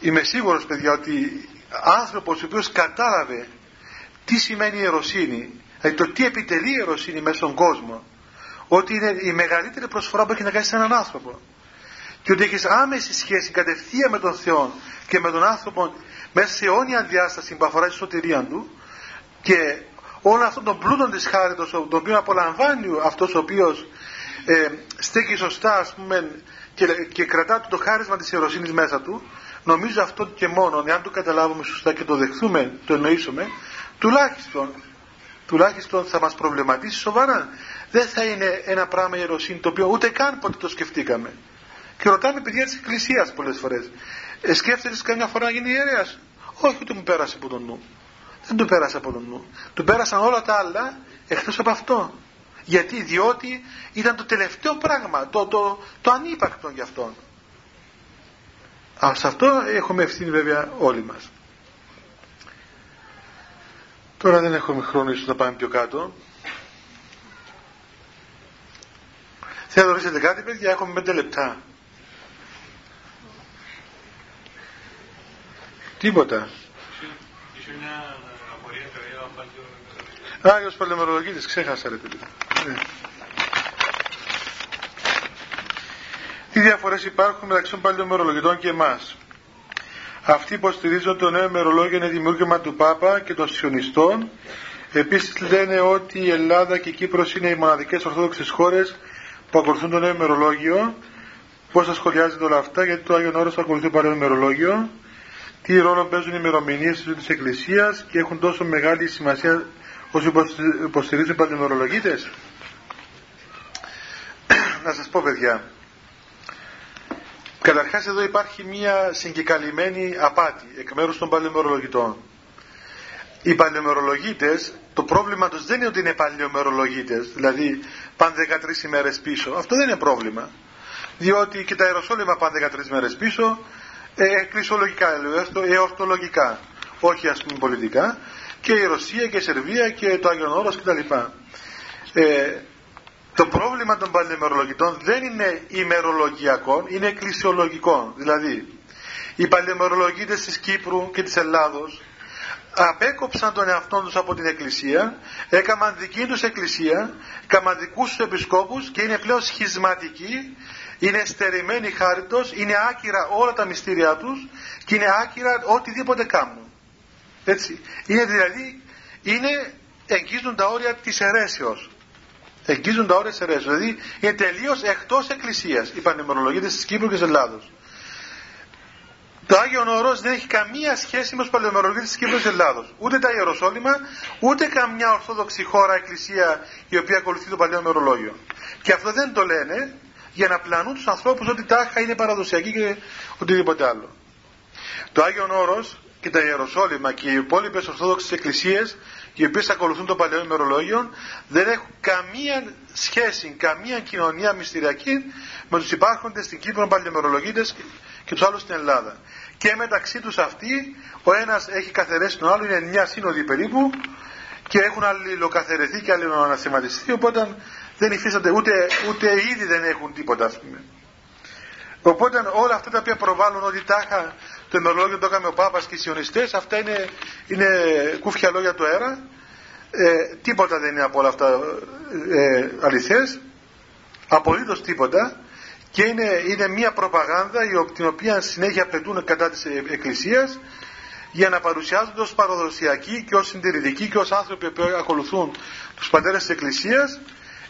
είμαι σίγουρος παιδιά ότι άνθρωπος ο οποίος κατάλαβε τι σημαίνει η ιεροσύνη, δηλαδή το τι επιτελεί η ιεροσύνη μέσα στον κόσμο, ότι είναι η μεγαλύτερη προσφορά που έχει να κάνει σε έναν άνθρωπο. Και ότι έχεις άμεση σχέση κατευθείαν με τον Θεό και με τον άνθρωπο μέσα σε αιώνια διάσταση που αφορά τη σωτηρία του και όλο αυτόν τον πλούτο της χάριτος τον οποίο απολαμβάνει αυτός ο οποίος ε, στέκει σωστά ας πούμε και, και κρατά το χάρισμα της ιεροσύνης μέσα του νομίζω αυτό και μόνο εάν το καταλάβουμε σωστά και το δεχθούμε, το εννοήσουμε τουλάχιστον, τουλάχιστον θα μας προβληματίσει σοβαρά. Δεν θα είναι ένα πράγμα ιεροσύνη το οποίο ούτε καν ποτέ το σκεφτήκαμε. Και ρωτάμε παιδιά της εκκλησίας πολλές φορές. Ε, σκέφτεσαι καμιά φορά να γίνει ιερέας; Όχι, ούτε μου πέρασε από τον νου. Δεν του πέρασε από τον νου. Του πέρασαν όλα τα άλλα εκτός από αυτό. Γιατί, διότι ήταν το τελευταίο πράγμα, το, το, το ανύπαρκτο για αυτόν. Α, σε αυτό έχουμε ευθύνη βέβαια όλοι μας. Τώρα δεν έχουμε χρόνο ίσως να πάμε πιο κάτω. Θέλω να ρωτήσετε κάτι παιδιά, έχουμε πέντε λεπτά. Τίποτα. Άγιος Παλαιμερολογίτης, ξέχασα ρε παιδί. Ναι. Τι διαφορές υπάρχουν μεταξύ των παλαιομερολογητών και εμάς; Αυτοί υποστηρίζουν το νέο ημερολόγιο είναι δημιούργημα του Πάπα και των Σιωνιστών. Επίσης λένε ότι η Ελλάδα και η Κύπρος είναι οι μοναδικές ορθόδοξες χώρες που ακολουθούν το νέο ημερολόγιο. Πώς θα σχολιάζετε όλα αυτά, γιατί το Άγιον Όρος ακολουθεί το παλαιό ημερολόγιο. Τι ρόλο παίζουν οι ημερομηνίες τη της Εκκλησίας και έχουν τόσο μεγάλη σημασία όσοι υποστηρίζουν οι παλαιομερολογίτες. Να σας πω παιδιά, Καταρχάς εδώ υπάρχει μια συγκεκαλυμμένη απάτη εκ μέρους των παλαιομερολογητών. Οι παλαιομερολογίτες, το πρόβλημα τους δεν είναι ότι είναι παλαιομερολογίτες, δηλαδή πάνε 13 ημέρες πίσω. Αυτό δεν είναι πρόβλημα. Διότι και τα Ιεροσόλυμα πάνε 13 μέρες πίσω, ε, εκκλησιολογικά λέω, εορτολογικά, όχι ας πούμε πολιτικά, και η Ρωσία και η Σερβία και το Άγιον Όρος κτλ. Ε, το πρόβλημα των παλαιομερολογητών δεν είναι ημερολογιακό, είναι εκκλησιολογικό. Δηλαδή, οι παλαιομερολογίτες της Κύπρου και της Ελλάδος απέκοψαν τον εαυτό τους από την εκκλησία, έκαναν δική τους εκκλησία, έκαναν δικούς τους επισκόπους και είναι πλέον σχισματικοί, είναι στερημένοι χάριτος, είναι άκυρα όλα τα μυστήριά τους και είναι άκυρα οτιδήποτε κάνουν. Έτσι. Είναι δηλαδή, είναι, εγγίζουν τα όρια της αιρέσεως εγγίζουν τα όρια της Δηλαδή είναι τελείως εκτός εκκλησίας οι πανεμορολογίτες της Κύπρου και της Ελλάδος. Το Άγιο Όρος δεν έχει καμία σχέση με τους παλαιομερολογίτε της Κύπρου και της Ελλάδος. Ούτε τα Ιεροσόλυμα, ούτε καμιά ορθόδοξη χώρα, εκκλησία η οποία ακολουθεί το παλαιό μερολόγιο. Και αυτό δεν το λένε για να πλανούν τους ανθρώπους ότι τάχα είναι παραδοσιακοί και οτιδήποτε άλλο. Το Άγιο Όρος και τα Ιεροσόλυμα και οι υπόλοιπες ορθόδοξες εκκλησίες οι οποίες ακολουθούν το παλαιό ημερολόγιο δεν έχουν καμία σχέση, καμία κοινωνία μυστηριακή με τους υπάρχοντες στην Κύπρο παλαιομερολογίτες και τους άλλους στην Ελλάδα. Και μεταξύ τους αυτοί ο ένας έχει καθαρέσει τον άλλο, είναι μια σύνοδη περίπου και έχουν αλληλοκαθαιρεθεί και αλληλοανασηματιστεί οπότε δεν υφίστανται ούτε, ούτε ήδη δεν έχουν τίποτα ας πούμε. Οπότε όλα αυτά τα οποία προβάλλουν ότι τάχα το ημερολόγιο το έκαμε ο Πάπας και οι Σιωνιστές, αυτά είναι, είναι κούφια λόγια του αέρα. Ε, τίποτα δεν είναι από όλα αυτά ε, αληθές, απολύτως τίποτα και είναι, είναι μια προπαγάνδα την οποία συνέχεια απαιτούν κατά της Εκκλησίας για να παρουσιάζονται ως παραδοσιακοί και ως συντηρητικοί και ως άνθρωποι που ακολουθούν τους πατέρες της Εκκλησίας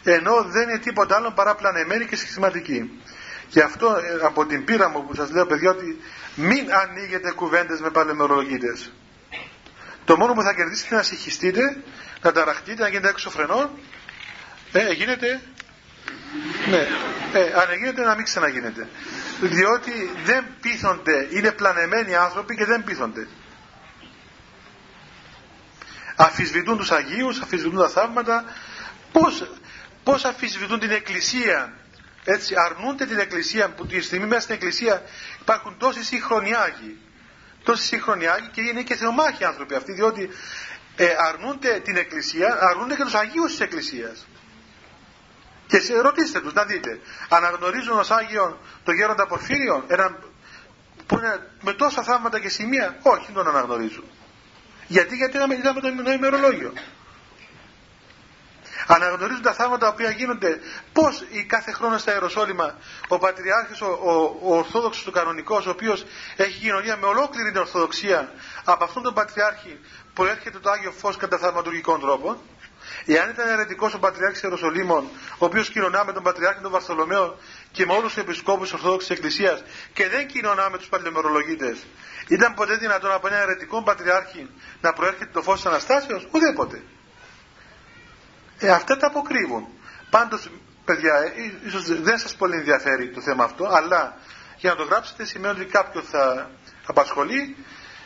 ενώ δεν είναι τίποτα άλλο παρά πλανεμένοι και συστηματικοί. Γι' αυτό ε, από την πείρα μου που σας λέω παιδιά ότι μην ανοίγετε κουβέντες με παλαιμερολογίτες. Το μόνο που θα κερδίσετε είναι να συγχυστείτε, να ταραχτείτε, να γίνετε έξω φρενών. Ε, γίνεται. Ναι. Ε, αν γίνεται να μην ξαναγίνεται. Διότι δεν πείθονται, είναι πλανεμένοι άνθρωποι και δεν πείθονται. Αφισβητούν τους Αγίους, αφισβητούν τα θαύματα. Πώς, πώς αφισβητούν την Εκκλησία έτσι αρνούνται την Εκκλησία που τη στιγμή μέσα στην Εκκλησία υπάρχουν τόσοι σύγχρονοι Άγιοι τόσοι σύγχρονοι Άγιοι και είναι και θεομάχοι άνθρωποι αυτοί διότι ε, αρνούνται την Εκκλησία αρνούνται και τους Αγίους της Εκκλησίας. Και σε, ρωτήστε τους να δείτε αναγνωρίζουν ως Άγιον τον γέροντα Πορφύριον έναν που είναι με τόσα θαύματα και σημεία όχι τον αναγνωρίζουν. Γιατί γιατί να με το ημερολόγιο αναγνωρίζουν τα θαύματα τα οποία γίνονται πώς η κάθε χρόνο στα Ιεροσόλυμα ο Πατριάρχης, ο, ο, ο Ορθόδοξος του Κανονικός, ο οποίος έχει κοινωνία με ολόκληρη την Ορθοδοξία, από αυτόν τον Πατριάρχη προέρχεται το Άγιο Φως κατά θαυματουργικών τρόπων. Εάν ήταν αιρετικός ο Πατριάρχης Ιεροσολύμων, ο οποίος κοινωνά με τον Πατριάρχη των Βαρθολομαίων και με όλους τους επισκόπους της Ορθόδοξης Εκκλησίας και δεν κοινωνά με τους παλαιομερολογίτες, ήταν ποτέ δυνατόν από ένα αιρετικό Πατριάρχη να προέρχεται το φως της Αναστάσεως, ουδέποτε. Ε, αυτά τα αποκρύβουν. Πάντως, παιδιά, ε, ίσως δεν σας πολύ ενδιαφέρει το θέμα αυτό, αλλά για να το γράψετε σημαίνει ότι κάποιον θα απασχολεί.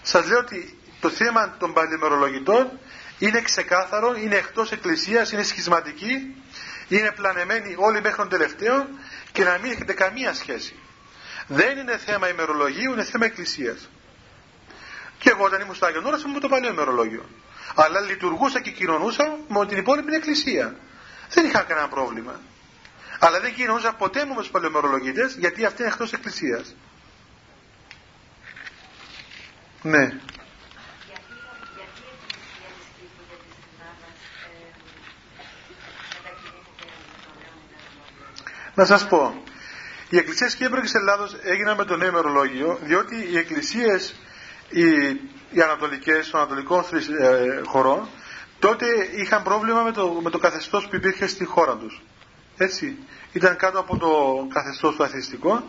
Σας λέω ότι το θέμα των παλιμερολογητών είναι ξεκάθαρο, είναι εκτός εκκλησίας, είναι σχισματική, είναι πλανεμένοι όλοι μέχρι τον τελευταίο και να μην έχετε καμία σχέση. Δεν είναι θέμα ημερολογίου, είναι θέμα εκκλησίας. Και εγώ όταν ήμουν στο Άγιον Όρας ήμουν το παλιό ημερολόγιο αλλά λειτουργούσα και κοινωνούσα με την υπόλοιπη εκκλησία. Δεν είχα κανένα πρόβλημα. Αλλά δεν κοινωνούσα ποτέ μου με του παλαιομερολογίτε γιατί αυτή είναι εκτός εκκλησίας. Ναι. Να σας πω, οι εκκλησίες Κύπρου και της Ελλάδος έγιναν με το νέο ημερολόγιο, διότι οι εκκλησίες οι, οι ανατολικές, των ανατολικών ε, χωρών, τότε είχαν πρόβλημα με το, με το καθεστώς που υπήρχε στη χώρα τους. Έτσι. Ήταν κάτω από το καθεστώς του αθειστικό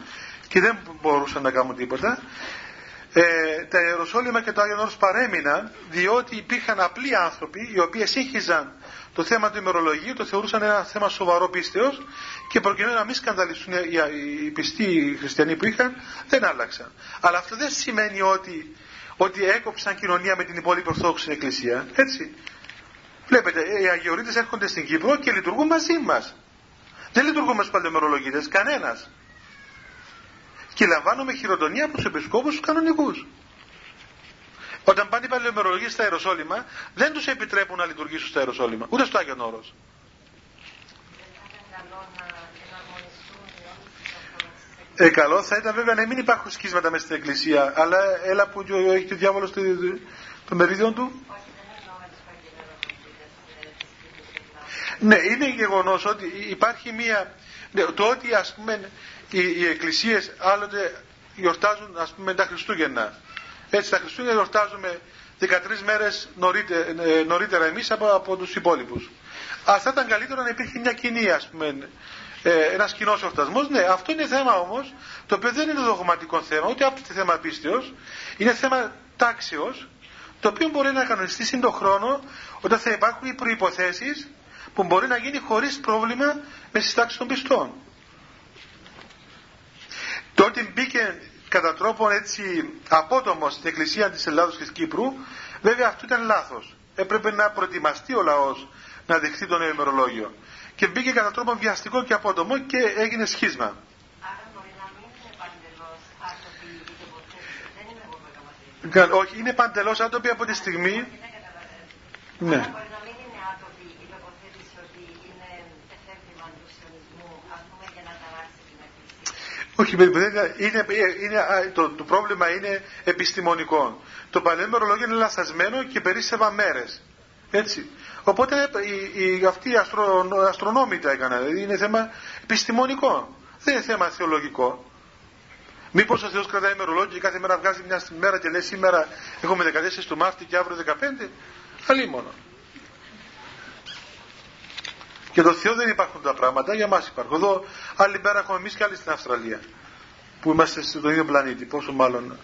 και δεν μπορούσαν να κάνουν τίποτα. Ε, τα Ιεροσόλυμα και το Άγιον Όρος παρέμειναν διότι υπήρχαν απλοί άνθρωποι οι οποίοι σύγχυζαν το θέμα του ημερολογίου, το θεωρούσαν ένα θέμα σοβαρό πίστεως και προκειμένου να μην σκανδαλιστούν οι πιστοί χριστιανοί που είχαν, δεν άλλαξαν. Αλλά αυτό δεν σημαίνει ότι, ότι έκοψαν κοινωνία με την υπόλοιπη Ορθόδοξη Εκκλησία. Έτσι. Βλέπετε, οι Αγιορείτες έρχονται στην Κύπρο και λειτουργούν μαζί μας. Δεν λειτουργούμε στους παλαιομερολογίτες, κανένας. Και λαμβάνουμε χειροτονία από τους επισκόπους τους κανονικούς. Όταν πάνε οι παλαιομερολογοί στα Ιεροσόλυμα, δεν τους επιτρέπουν να λειτουργήσουν στα Ιεροσόλυμα, ούτε στο Άγιον Όρος. Ε, καλό θα ήταν βέβαια να μην υπάρχουν σκίσματα μέσα στην Εκκλησία, αλλά έλα που έχει το διάβολος στο, το μερίδιο του. Ναι, είναι γεγονός ότι υπάρχει μία. Ναι, το ότι ας πούμε οι, οι εκκλησίες άλλοτε γιορτάζουν ας πούμε τα Χριστούγεννα. Έτσι τα Χριστούγεννα γιορτάζουμε 13 μέρες νωρίτερα, ε, νωρίτερα εμείς από, από τους υπόλοιπους. Α, θα ήταν καλύτερο να υπήρχε μια κοινή ας πούμε ε, ένας κοινός εορτασμός. Ναι, αυτό είναι θέμα όμως το οποίο δεν είναι δογματικό θέμα, ούτε από θέμα πίστεως, είναι θέμα τάξεως, το οποίο μπορεί να κανονιστεί σύν τον χρόνο όταν θα υπάρχουν οι προϋποθέσεις που μπορεί να γίνει χωρίς πρόβλημα με συστάξει των πιστών. Τότε μπήκε κατά τρόπο έτσι απότομο στην Εκκλησία της Ελλάδος και της Κύπρου, βέβαια αυτό ήταν λάθος. Έπρεπε να προετοιμαστεί ο λαός να δεχτεί το νέο ημερολόγιο. Και μπήκε κατά τρόπο βιαστικό και απότομο και έγινε σχίσμα. Άρα μπορεί να μην είναι παντελώς άτοπη η δεν είμαι Όχι, είναι παντελώς άτοπη από τη στιγμή... Ναι. Όχι, είναι, είναι, το, το πρόβλημα είναι επιστημονικό. Το παλαιό ημερολόγιο είναι λαθασμένο και περίσσευα μέρες. Έτσι. Οπότε οι, οι, αυτοί οι αστρο, αστρονόμοι τα έκαναν. Δηλαδή είναι θέμα επιστημονικό. Δεν είναι θέμα θεολογικό. Μήπως ο Θεός κρατάει ημερολόγιο και κάθε μέρα βγάζει μια μέρα και λέει σήμερα έχουμε 14 του Μάρτη και αύριο 15. Αλλή μόνο. Και το Θεό δεν υπάρχουν τα πράγματα, για μας υπάρχουν. Εδώ άλλη μέρα έχουμε εμείς και άλλοι στην Αυστραλία. Που είμαστε στον ίδιο πλανήτη, πόσο μάλλον.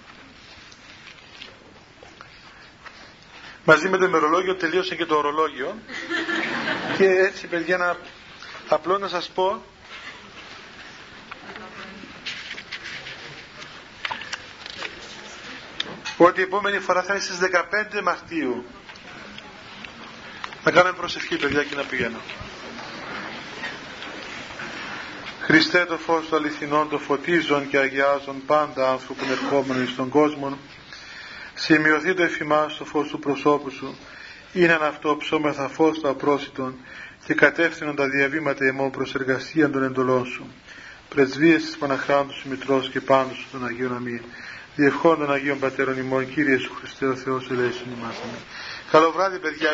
Μαζί με το ημερολόγιο τελείωσε και το ορολόγιο. και έτσι παιδιά να απλό να σας πω ότι η επόμενη φορά θα είναι στις 15 Μαρτίου. Να κάνουμε προσευχή παιδιά και να πηγαίνω. Χριστέ το φως του αληθινών το φωτίζον και αγιάζον πάντα άνθρωπον ερχόμενο στον κόσμο σημειωθεί το εφημάς το φως του προσώπου σου. Είναι αυτό ψώμεθα φως του απρόσιτον και κατεύθυνον τα διαβήματα εμών προς εργασία των εντολών σου. Πρεσβείες της Παναχράντου σου Μητρός και πάντως σου των Αγίων Αμήν. Διευχών των Αγίων Πατέρων ημών Κύριε σου Χριστέ ο Θεός ελέησον ημάς Καλό βράδυ παιδιά